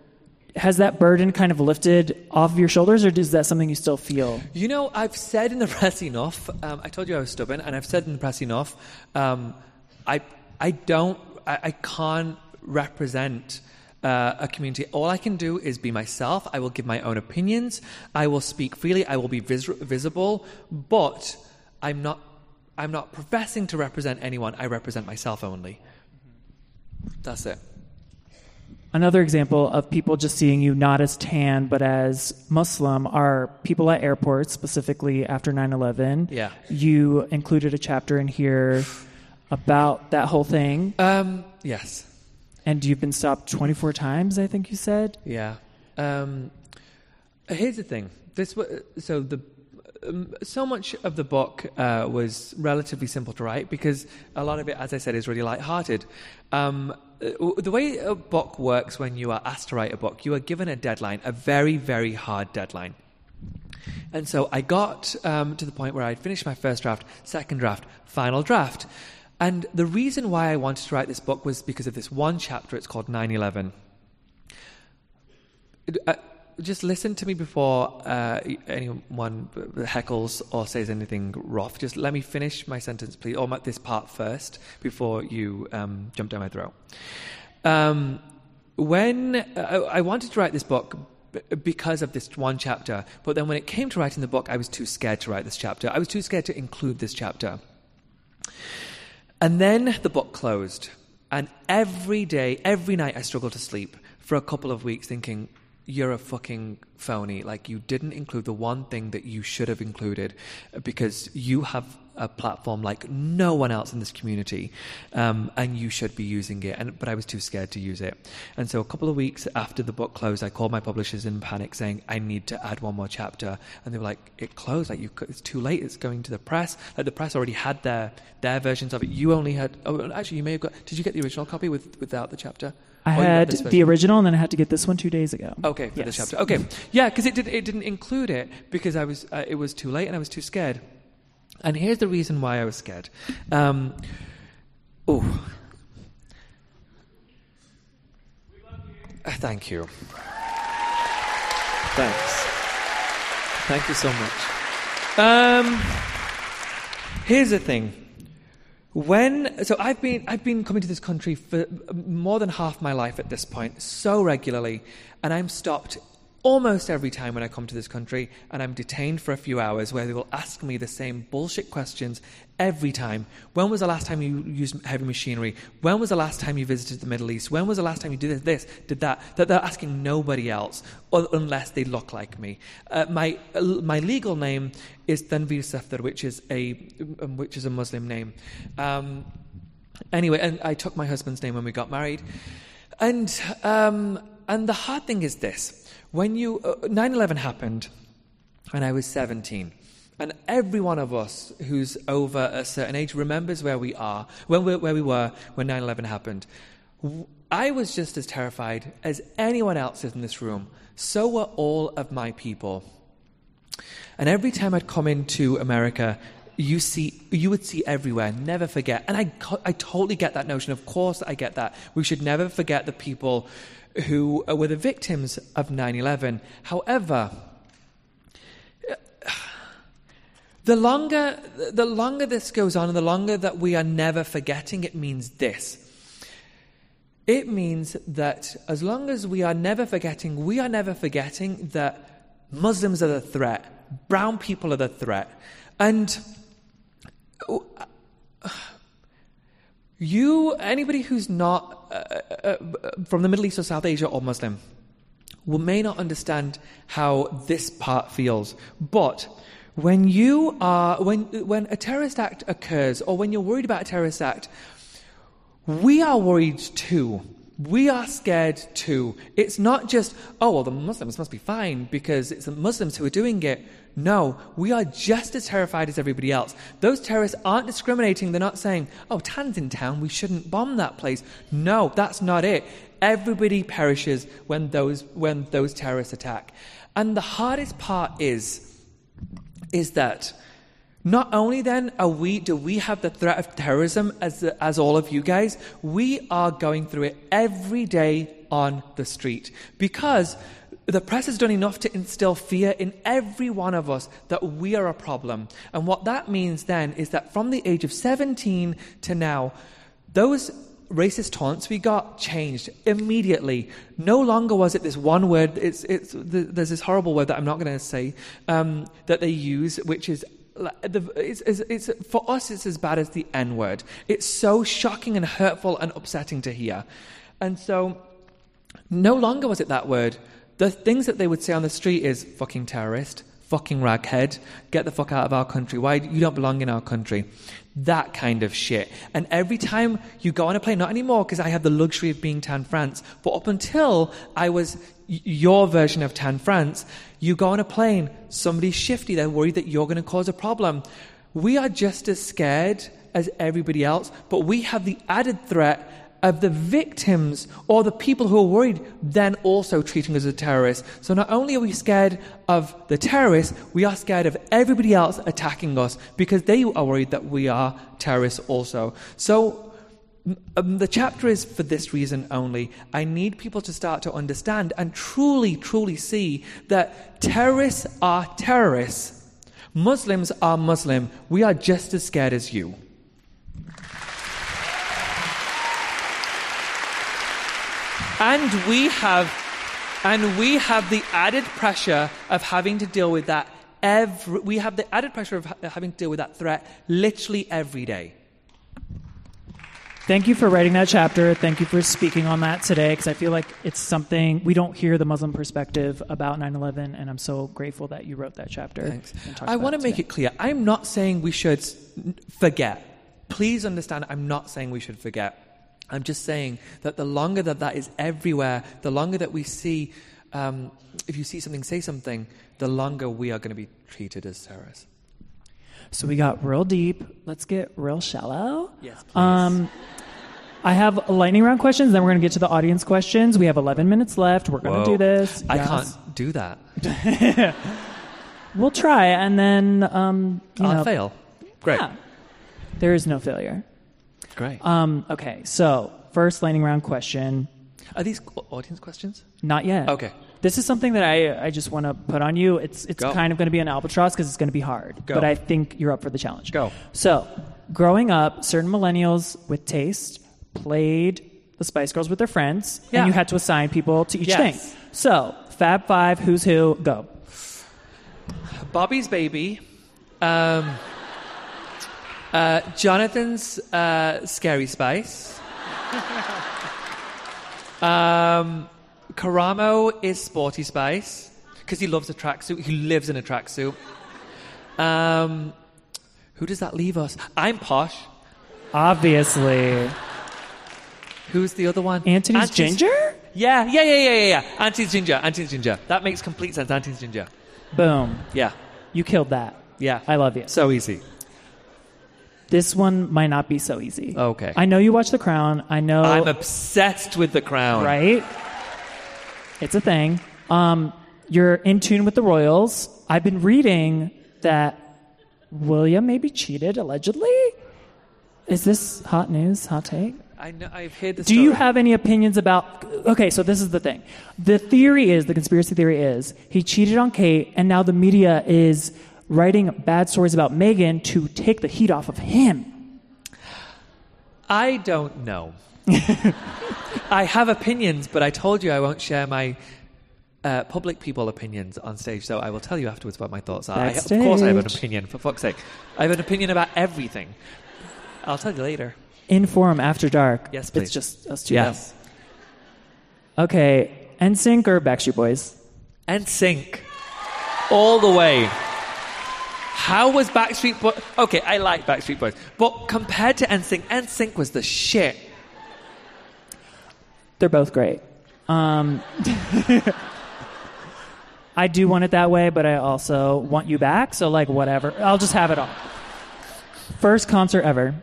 has that burden kind of lifted off of your shoulders or is that something you still feel? You know, I've said in the press enough. Um, I told you I was stubborn, and I've said in the press enough. Um, I I don't. I, I can't represent. Uh, a community. All I can do is be myself. I will give my own opinions. I will speak freely. I will be vis- visible. But I'm not. I'm not professing to represent anyone. I represent myself only. That's it. Another example of people just seeing you not as Tan but as Muslim are people at airports, specifically after 9 11. Yeah. You included a chapter in here about that whole thing, Um, yes. and you've been stopped 24 times, I think you said. Yeah. Um, here's the thing. This so the um, so much of the book uh, was relatively simple to write because a lot of it, as I said, is really light-hearted. Um, the way a book works when you are asked to write a book, you are given a deadline, a very, very hard deadline. And so I got um, to the point where I'd finished my first draft, second draft, final draft. And the reason why I wanted to write this book was because of this one chapter. It's called 9 11. Uh, just listen to me before uh, anyone heckles or says anything rough. Just let me finish my sentence, please, or this part first before you um, jump down my throat. Um, when uh, I wanted to write this book because of this one chapter, but then when it came to writing the book, I was too scared to write this chapter. I was too scared to include this chapter. And then the book closed. And every day, every night, I struggled to sleep for a couple of weeks thinking, you're a fucking phony. Like, you didn't include the one thing that you should have included because you have a platform like no one else in this community um, and you should be using it. And, but I was too scared to use it. And so, a couple of weeks after the book closed, I called my publishers in panic saying, I need to add one more chapter. And they were like, It closed. Like, you, it's too late. It's going to the press. Like, the press already had their, their versions of it. You only had, oh, actually, you may have got, did you get the original copy with, without the chapter? I got had the original, and then I had to get this one two days ago. Okay, for the chapter. Okay, yeah, because it did. It didn't include it because I was. Uh, it was too late, and I was too scared. And here's the reason why I was scared. Um, oh, thank you. Thanks. Thank you so much. Um, here's the thing. When so I've been I've been coming to this country for more than half my life at this point, so regularly, and I'm stopped almost every time when I come to this country and I'm detained for a few hours where they will ask me the same bullshit questions every time. When was the last time you used heavy machinery? When was the last time you visited the Middle East? When was the last time you did this, did that? That they're asking nobody else unless they look like me. Uh, my uh, my legal name is Tanvir Safdar, which is a um, which is a Muslim name. Um, anyway, and I took my husband's name when we got married, and um, and the hard thing is this: when you uh, 9/11 happened, and I was 17. And every one of us who's over a certain age remembers where we are, when where we were when 9 11 happened. I was just as terrified as anyone else in this room. So were all of my people. And every time I'd come into America, you see, you would see everywhere. Never forget. And I, I totally get that notion. Of course, I get that. We should never forget the people who were the victims of 9 11. However, the longer, the longer this goes on and the longer that we are never forgetting, it means this. It means that as long as we are never forgetting, we are never forgetting that Muslims are the threat, brown people are the threat. And you, anybody who's not uh, uh, uh Uh, uh, uh, from the Middle East or South Asia or Muslim, we may not understand how this part feels. But when you are, when, when a terrorist act occurs, or when you're worried about a terrorist act, we are worried too. We are scared too. It's not just, oh, well, the Muslims must be fine because it's the Muslims who are doing it. No, we are just as terrified as everybody else. Those terrorists aren't discriminating. They're not saying, oh, Tan's in town, we shouldn't bomb that place. No, that's not it. Everybody perishes when those, when those terrorists attack. And the hardest part is, is that not only then are we do we have the threat of terrorism as as all of you guys, we are going through it every day on the street because the press has done enough to instill fear in every one of us that we are a problem. And what that means then is that from the age of 17 to now, those racist taunts we got changed immediately. No longer was it this one word. It's, it's, there's this horrible word that I'm not going to say um, that they use, which is it's, it's, it's, for us, it's as bad as the N word. It's so shocking and hurtful and upsetting to hear. And so, no longer was it that word. The things that they would say on the street is fucking terrorist, fucking raghead, get the fuck out of our country. Why you don't belong in our country? That kind of shit. And every time you go on a plane, not anymore because I have the luxury of being Tan France, but up until I was your version of Tan France, you go on a plane, somebody's shifty, they're worried that you're going to cause a problem. We are just as scared as everybody else, but we have the added threat of the victims or the people who are worried then also treating us as terrorists. So not only are we scared of the terrorists, we are scared of everybody else attacking us because they are worried that we are terrorists also. So um, the chapter is for this reason only. I need people to start to understand and truly, truly see that terrorists are terrorists. Muslims are Muslim. We are just as scared as you. And we have and we have the added pressure of having to deal with that every we have the added pressure of having to deal with that threat literally every day. Thank you for writing that chapter. Thank you for speaking on that today because I feel like it's something we don't hear the Muslim perspective about 9 11, and I'm so grateful that you wrote that chapter. Thanks. I want to make it clear I'm not saying we should forget. Please understand, I'm not saying we should forget. I'm just saying that the longer that that is everywhere, the longer that we see, um, if you see something, say something, the longer we are going to be treated as terrorists. So we got real deep. Let's get real shallow. Yes, please. Um, I have lightning round questions, then we're going to get to the audience questions. We have 11 minutes left. We're going to do this. I yes. can't do that. we'll try, and then um, I'll know, fail. Great. Yeah. There is no failure. Great. Um, okay, so first lightning round question. Are these audience questions? Not yet. Okay. This is something that I, I just want to put on you. It's it's Go. kind of going to be an albatross because it's going to be hard. Go. But I think you're up for the challenge. Go. So, growing up, certain millennials with taste played the Spice Girls with their friends, Yeah. and you had to assign people to each Yes. thing. So, Fab Five, who's who? Go. Bobby's baby. Um, uh, Jonathan's uh, scary spice. um, Karamo is sporty spice because he loves a tracksuit. He lives in a tracksuit. Um, who does that leave us? I'm posh. Obviously, Who's the other one? Antoni's ginger. Yeah, yeah, yeah, yeah, yeah, yeah. Auntie's ginger. Auntie's ginger. That makes complete sense. Auntie's ginger. Boom. Yeah, You killed that. yeah. I love you. so easy. This one might not be so easy. Okay. I know you watch The Crown. I know. I'm obsessed with the crown. right? It's a thing. Um, you're in tune with the royals. I've been reading that William maybe cheated allegedly. Is this hot news? Hot take? I know. I've heard the Do story. you have any opinions about? Okay, so this is the thing. The theory is the conspiracy theory is he cheated on Kate, and now the media is writing bad stories about Meghan to take the heat off of him. I don't know. I have opinions, but I told you I won't share my uh, public people opinions on stage. So I will tell you afterwards what my thoughts are. I, of course, I have an opinion. For fuck's sake, I have an opinion about everything. I'll tell you later. In forum after dark. Yes, please. It's just us two. Yes. now. Okay. NSYNC or Backstreet Boys? NSYNC all the way. How was Backstreet Boys? Okay, I like Backstreet Boys, but compared to NSYNC, NSYNC was the shit. They're both great. Um, I do want it that way, but I also want you back. So, like, whatever. I'll just have it all. First concert ever.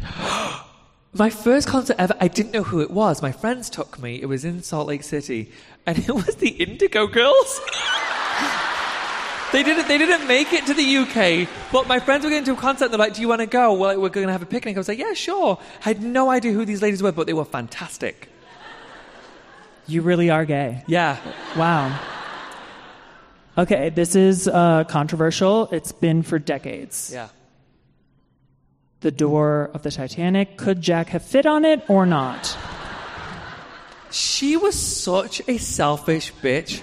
My first concert ever, I didn't know who it was. My friends took me. It was in Salt Lake City, and it was the Indigo Girls. they didn't. They didn't make it to the UK, but my friends were going to a concert. They're like, "Do you want to go? Well, we're going to have a picnic." I was like, "Yeah, sure." I had no idea who these ladies were, but they were fantastic. You really are gay. Yeah, Wow. Okay, this is uh, controversial. It's been for decades. yeah. The door of the Titanic. Could Jack have fit on it or not? She was such a selfish bitch.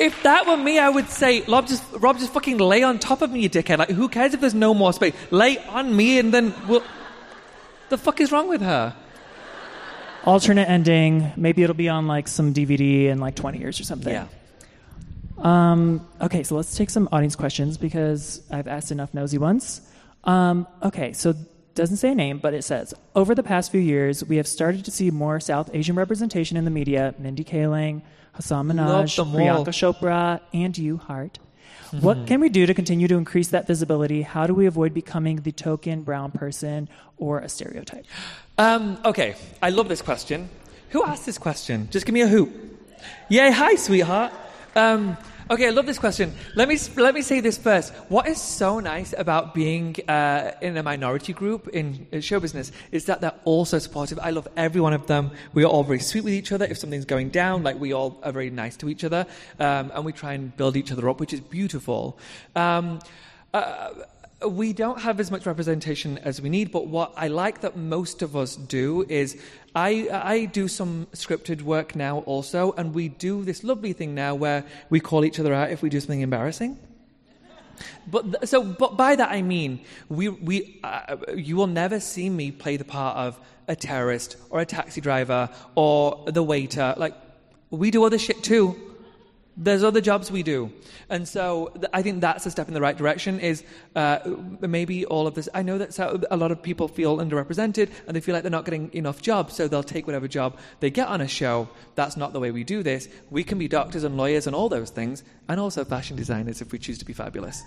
If that were me, I would say, Rob, just Rob, just fucking lay on top of me, you dickhead. Like, who cares if there's no more space? Lay on me, and then we'll. The fuck is wrong with her? Alternate ending. Maybe it'll be on like some DVD in like 20 years or something. Yeah. Um, okay, so let's take some audience questions because I've asked enough nosy ones. Um, okay, so doesn't say a name, but it says over the past few years, we have started to see more South Asian representation in the media. Mindy Kaling, Hasan Minhaj. Priyanka Chopra, and you, Hart. What can we do to continue to increase that visibility? How do we avoid becoming the token brown person or a stereotype? Um, okay, I love this question. Who asked this question? Just give me a hoop. Yay, hi, sweetheart. Um, okay, I love this question. Let me let me say this first. What is so nice about being uh, in a minority group in uh, show business is that they're all so supportive. I love every one of them. We are all very sweet with each other. If something's going down, like we all are very nice to each other, um, and we try and build each other up, which is beautiful. Um, uh, we don't have as much representation as we need, but what I like that most of us do is I, I do some scripted work now also, and we do this lovely thing now where we call each other out if we do something embarrassing. But th- so, but by that I mean we we uh, you will never see me play the part of a terrorist or a taxi driver or the waiter. Like we do other shit too. There's other jobs we do, and so th- I think that's a step in the right direction. Is uh, maybe all of this? I know that so- a lot of people feel underrepresented and they feel like they're not getting enough jobs, so they'll take whatever job they get on a show. That's not the way we do this. We can be doctors and lawyers and all those things, and also fashion designers if we choose to be fabulous.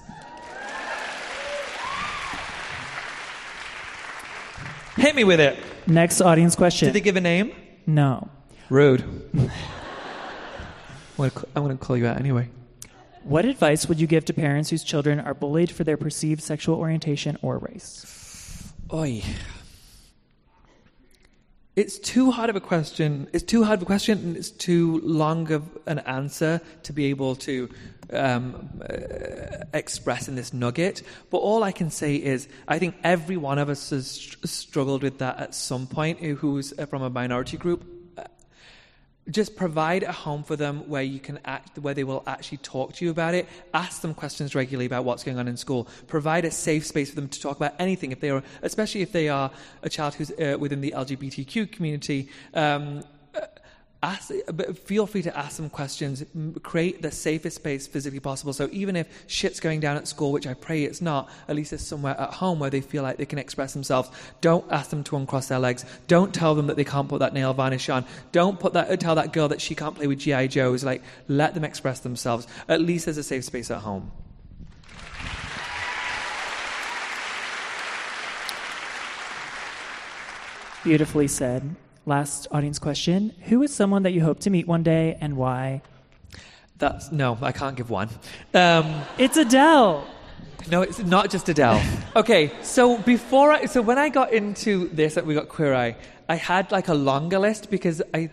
Hit me with it. Next audience question. Did they give a name? no. Rude. I'm gonna, call you out anyway. What advice would you give to parents whose children are bullied for their perceived sexual orientation or race? Oi. it's too hard of a question. It's too hard of a question, and it's too long of an answer to be able to um, uh, express in this nugget. But all I can say is, I think every one of us has str- struggled with that at some point. Who's from a minority group, just provide a home for them where you can act where they will actually talk to you about it. Ask them questions regularly about what's going on in school. Provide a safe space for them to talk about anything if they are especially if they are a child who's uh, within the lgbtq community um, ask, feel free to ask them questions. Create the safest space physically possible. So even if shit's going down at school, which I pray it's not, at least it's somewhere at home where they feel like they can express themselves. Don't ask them to uncross their legs. Don't tell them that they can't put that nail varnish on. Don't put that. Tell that girl that she can't play with GI Joes. Like let them express themselves. At least there's a safe space at home. Beautifully said. Last audience question Who is someone that you hope to meet one day and why? That's no, I can't give one. Um, it's Adele. No, it's not just Adele. okay, so before I, so when I got into this, we got Queer Eye, I had like a longer list because I,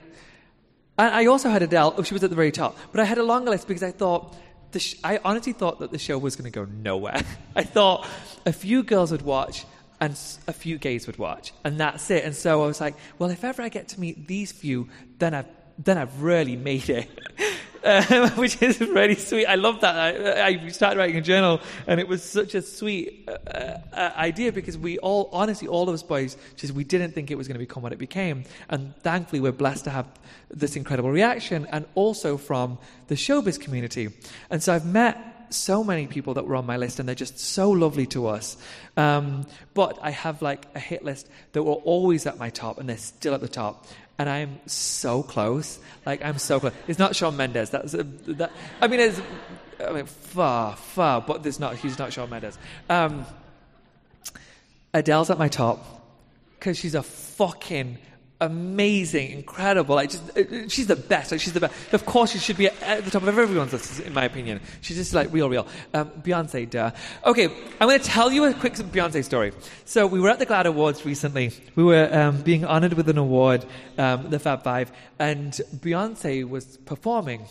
I also had Adele. Oh, she was at the very top, but I had a longer list because I thought. Sh- I honestly thought that the show was going to go nowhere. I thought a few girls would watch, and a few gays would watch, and that's it. And so I was like, well, if ever I get to meet these few, then I've then I've really made it. Um, which is really sweet. I love that. I, I, started writing a journal, and it was such a sweet uh, uh, idea because we all, honestly, all of us boys, just we didn't think it was going to become what it became, and thankfully we're blessed to have this incredible reaction, and also from the showbiz community. And so I've met so many people that were on my list, and they're just so lovely to us. Um, but I have like a hit list that were always at my top, and they're still at the top. And I'm so close. Like I'm so close. It's not Shawn Mendes. That's a, that. I mean, it's I mean far, far, but there's not. He's not Shawn Mendes. Um, Adele's at my top because she's a fucking amazing, incredible. Like, just, uh, she's the best. Like, she's the best. Of course, she should be at the top of everyone's list, in my opinion. She's just like real, real. Um, Beyonce, duh. Okay, I'm going to tell you a quick Beyonce story. So, we were at the GLAAD Awards recently. We were um, being honored with an award, um, the Fab Five, and Beyonce was performing.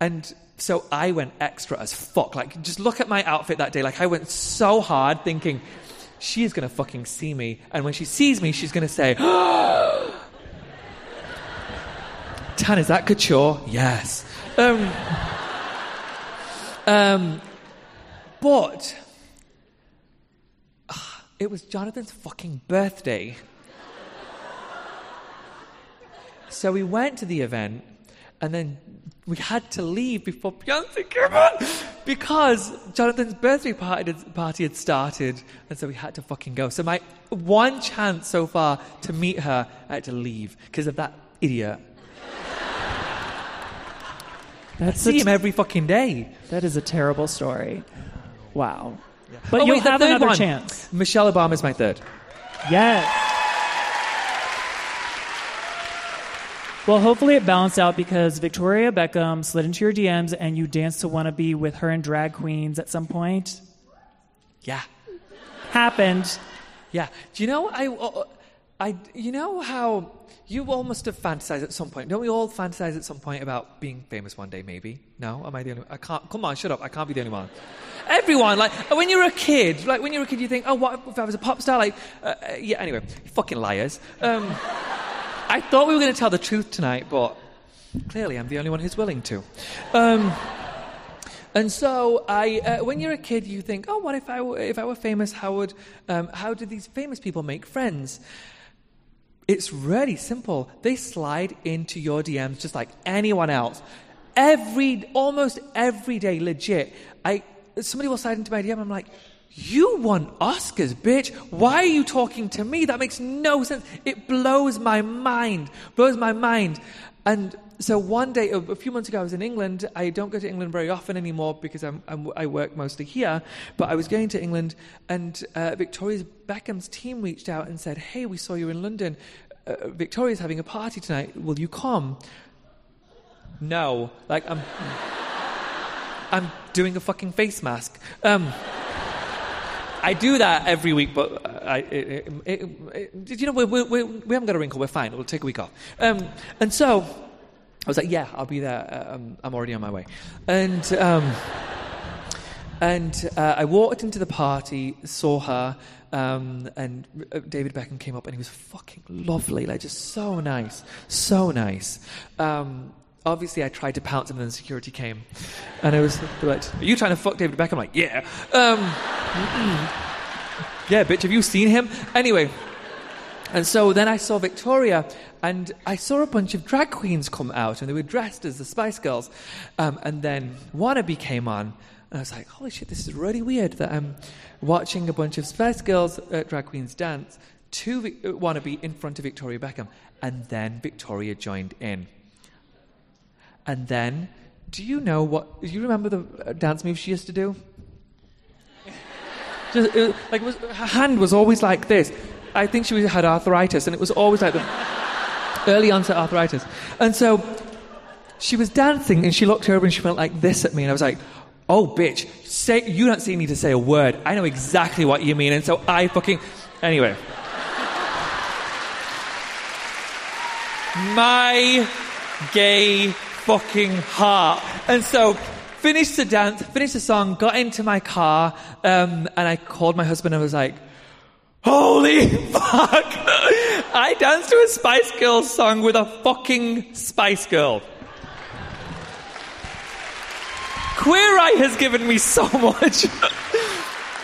And so I went extra as fuck. Like, just look at my outfit that day. Like, I went so hard thinking, she is going to fucking see me. And when she sees me, she's going to say, Tan, is that couture? Yes. Um, um, but uh, it was Jonathan's fucking birthday. So we went to the event, and then we had to leave before Beyonce came on because Jonathan's birthday party had, party had started, and so we had to fucking go. So my one chance so far to meet her, I had to leave because of that idiot. That's I see him every fucking day. That is a terrible story. Wow. Yeah. But oh, you'll wait, have another one. chance. Michelle Obama is my third. Yes. Well, hopefully it balanced out because Victoria Beckham slid into your DMs and you danced to Wannabe with her and drag queens at some point. Yeah. Happened. Yeah. Do you know, I, uh, I, you know how you all must have fantasized at some point. Don't we all fantasize at some point about being famous one day, maybe? No? Am I the only one? I can't, come on, shut up. I can't be the only one. Everyone, like, when you're a kid, like, when you're a kid, you think, oh, what if I was a pop star? Like, uh, uh yeah, anyway, fucking liars. Um, I thought we were going to tell the truth tonight, but clearly I'm the only one who's willing to. Um, and so, I, uh, when you're a kid, you think, "Oh, what if I were, if I were famous? How would um, how do these famous people make friends?" It's really simple. They slide into your DMs just like anyone else. Every, almost every day, legit. I somebody will slide into my DM. I'm like, you won Oscars, bitch. Why are you talking to me? That makes no sense. It blows my mind. Blows my mind. And so one day, a few months ago, I was in England. I don't go to England very often anymore because I'm, I'm, i work mostly here. But I was going to England, and uh, Victoria Beckham's team reached out and said, "Hey, we saw you in London. Uh, Victoria's having a party tonight. Will you come?" No, like I'm, I'm doing a fucking face mask. Um, I do that every week, but I, it, it, it, you know, we, we, we, we haven't got a wrinkle. We're fine. We'll take a week off. Um, and so I was like, yeah, I'll be there. Um, I'm already on my way. And, um, and uh, I walked into the party, saw her, um, and uh, David Beckham came up and he was fucking lovely, like just so nice, so nice. Obviously, I tried to pounce and then security came. And I was like, Are you trying to fuck David Beckham? I'm like, Yeah. Um, yeah, bitch, have you seen him? Anyway. And so then I saw Victoria, and I saw a bunch of drag queens come out, and they were dressed as the Spice Girls. Um, and then Wannabe came on, and I was like, holy shit, this is really weird that I'm watching a bunch of Spice Girls uh, drag queens dance to uh, Wannabe in front of Victoria Beckham. And then Victoria joined in. And then, do you know what? Do you remember the uh, dance move she used to do? Just, it, like it was, her hand was always like this. I think she was, had arthritis, and it was always like the early onset arthritis. And so she was dancing, and she looked over and she went like this at me, and I was like, "Oh, bitch, say you don't need me to say a word. I know exactly what you mean." And so I fucking anyway. My gay fucking heart. And so finished the dance, finished the song, got into my car, um, and I called my husband and was like, Holy fuck! I danced to a Spice Girls song with a fucking Spice Girl. Queer Eye has given me so much.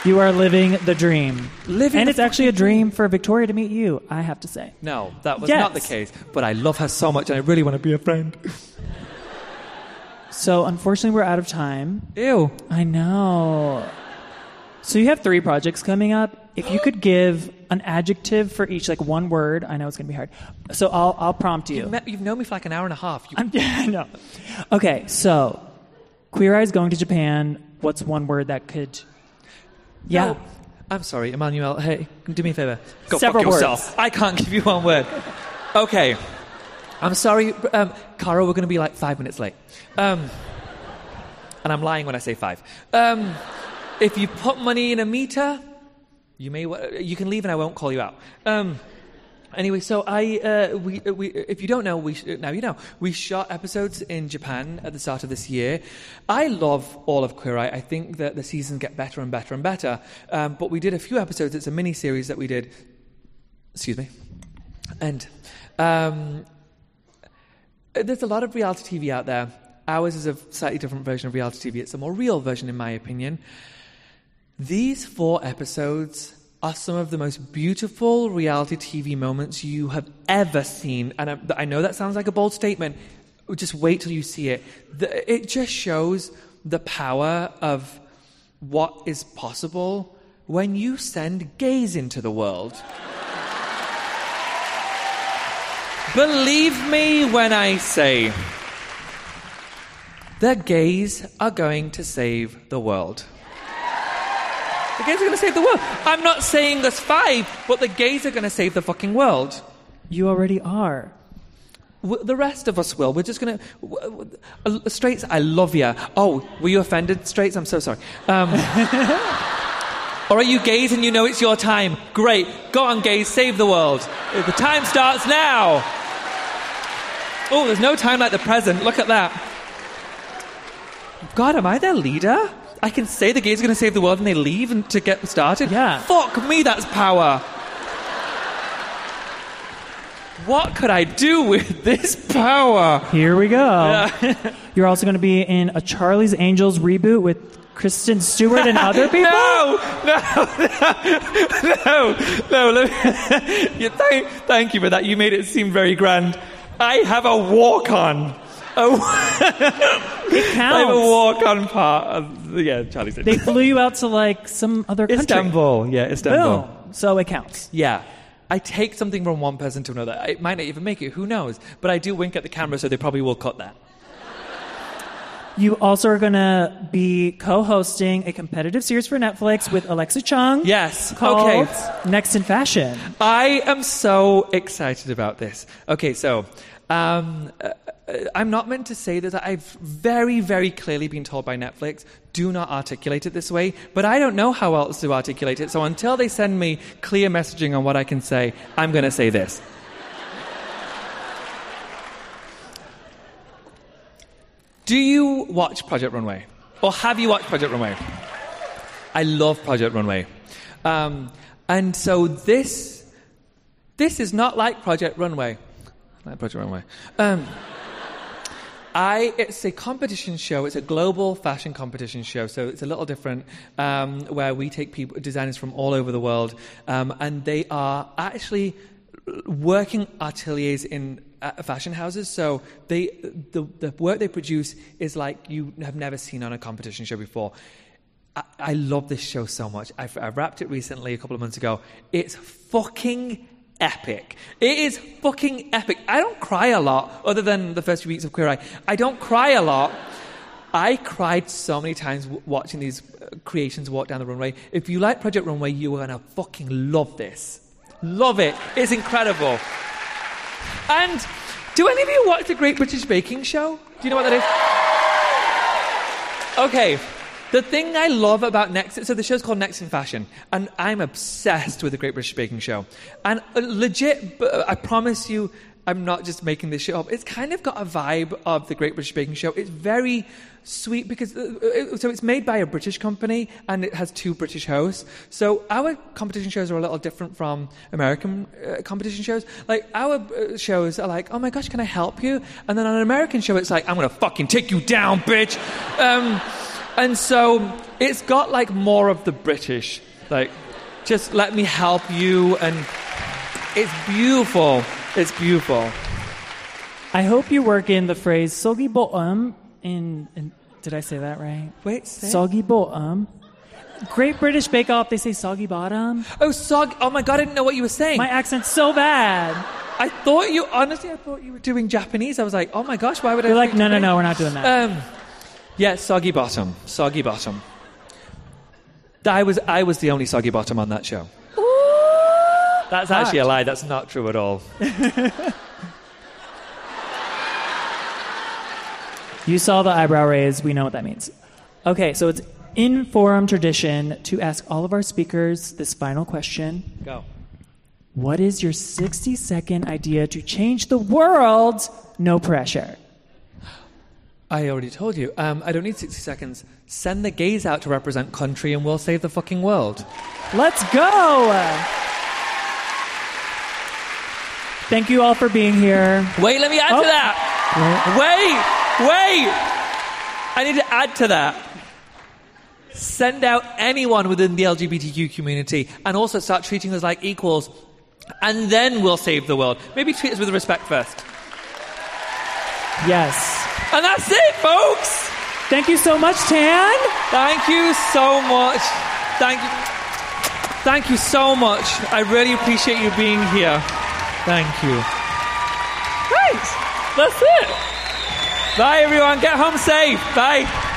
You are living the dream. Living and it's actually a dream for Victoria to meet you, I have to say. no, that was Yes. not the case. But I love her so much and I really want to be a friend. So, unfortunately, we're out of time. Ew. I know. So, you have three projects coming up. If you could give an adjective for each, like one word, I know it's going to be hard. So, I'll, I'll prompt you. You've, met, you've known me for like an hour and a half. You, I'm, yeah, I know. Okay, so Queer Eye's going to Japan. What's one word that could. Yeah. No. I'm sorry, Emmanuel. Hey, do me a favor. Go Several fuck yourself. words. I can't give you one word. Okay. I'm sorry, um, we're going to be like five minutes late. Um, and I'm lying when I say five. Um, if you put money in a meter, you may you can leave and I won't call you out. Um, anyway, so I uh, we, uh, we if you don't know, we now you know we shot episodes in Japan at the start of this year. I love all of Queer Eye. I think that the seasons get better and better and better. Um, but we did a few episodes. It's a mini series that we did. Excuse me, and. Um, there's a lot of reality TV out there. Ours is a slightly different version of reality TV. It's a more real version, in my opinion. These four episodes are some of the most beautiful reality TV moments you have ever seen. And I, I know that sounds like a bold statement. Just wait till you see it. The, it just shows the power of what is possible when you send gays into the world. Believe me when I say the gays are going to save the world. The gays are going to save the world. I'm not saying there's five, but the gays are going to save the fucking world. You already are. The rest of us will. We're just going to. Straights, I love you. Oh, were you offended, straights? I'm so sorry. Um, or are you gays and you know it's your time? Great. Go on, gays, save the world. The time starts now. Oh, there's no time like the present. Look at that. God, am I their leader? I can say the gays are going to save the world and they leave and to get started? Yeah. Fuck me, that's power. What could I do with this power? Here we go. You're also going to be in a Charlie's Angels reboot with Kristen Stewart and other people? No, no, no, no. Yeah, thank, thank you for that. You made it seem very grand. I have a walk on. A, It I have a walk on part of. Uh, yeah, Charlie said. They flew you out to like some other country. Istanbul. Yeah, Istanbul. Boom. So it counts. Yeah. I take something from one person to another. It might not even make it, who knows? But I do wink at the camera, so they probably will cut that. You also are going to be co-hosting a competitive series for Netflix with Alexa Chung. Yes. Called Okay. Next in Fashion. I am so excited about this. Okay, so Um, uh, I'm not meant to say this. I've very, very clearly been told by Netflix, do not articulate it this way. But I don't know how else to articulate it. So until they send me clear messaging on what I can say, I'm going to say this. Do you watch Project Runway? Or have you watched Project Runway? I love Project Runway. Um, and so this, this is not like Project Runway. Like Project Runway. Um, I, it's a competition show. It's a global fashion competition show, so it's a little different. Um, where we take people, designers from all over the world, um, and they are actually working ateliers in fashion houses. So they, the, the work they produce is like you have never seen on a competition show before. I, I love this show so much. I, I wrapped it recently, a couple of months ago. It's fucking epic. It is fucking epic. I don't cry a lot, other than the first few weeks of Queer Eye. I don't cry a lot. I cried so many times watching these uh, creations walk down the runway. If you like Project Runway, you are going to fucking love this. Love it. It's incredible. And do any of you watch the Great British Baking Show? Do you know what that is? Okay. The thing I love about Next, so the show's called Next in Fashion, and I'm obsessed with the Great British Baking Show. And uh, legit, I promise you, I'm not just making this shit up. It's kind of got a vibe of the Great British Baking Show. It's very sweet because uh, uh, so it's made by a British company and it has two British hosts. So our competition shows are a little different from American uh, competition shows. Like our uh, shows are like, "Oh my gosh, can I help you?" And then on an American show, it's like, "I'm gonna fucking take you down, bitch." Um, and so it's got like more of the British, like, just let me help you, and it's beautiful. It's beautiful. I hope you work in the phrase "soggy bottom." In, in did I say that right? Wait, say bottom. Great British Bake Off. They say soggy bottom. Oh, sog. Oh my god, I didn't know what you were saying. My accent's so bad. I thought you honestly. I thought you were doing Japanese. I was like, oh my gosh, why would I? They're like, no, no, no, we're not doing that. Um, yeah, soggy bottom. Soggy bottom. I was I was the only soggy bottom on that show. That's actually a lie. That's not true at all. You saw the eyebrow raise. We know what that means. Okay, so it's INFORUM tradition to ask all of our speakers this final question. Go. What is your 60 second idea to change the world? No pressure. I already told you. Um, I don't need 60 seconds. Send the gays out to represent country and we'll save the fucking world. Let's go! Thank you all for being here. Wait, let me add Oh. to that. Wait, wait. I need to add to that. Send out anyone within the LGBTQ community and also start treating us like equals. And then we'll save the world. Maybe treat us with respect first. Yes. And that's it, folks. Thank you so much, Tan. Thank you so much. Thank you. Thank you so much. I really appreciate you being here. Thank you. Great. That's it. Bye, everyone. Get home safe. Bye.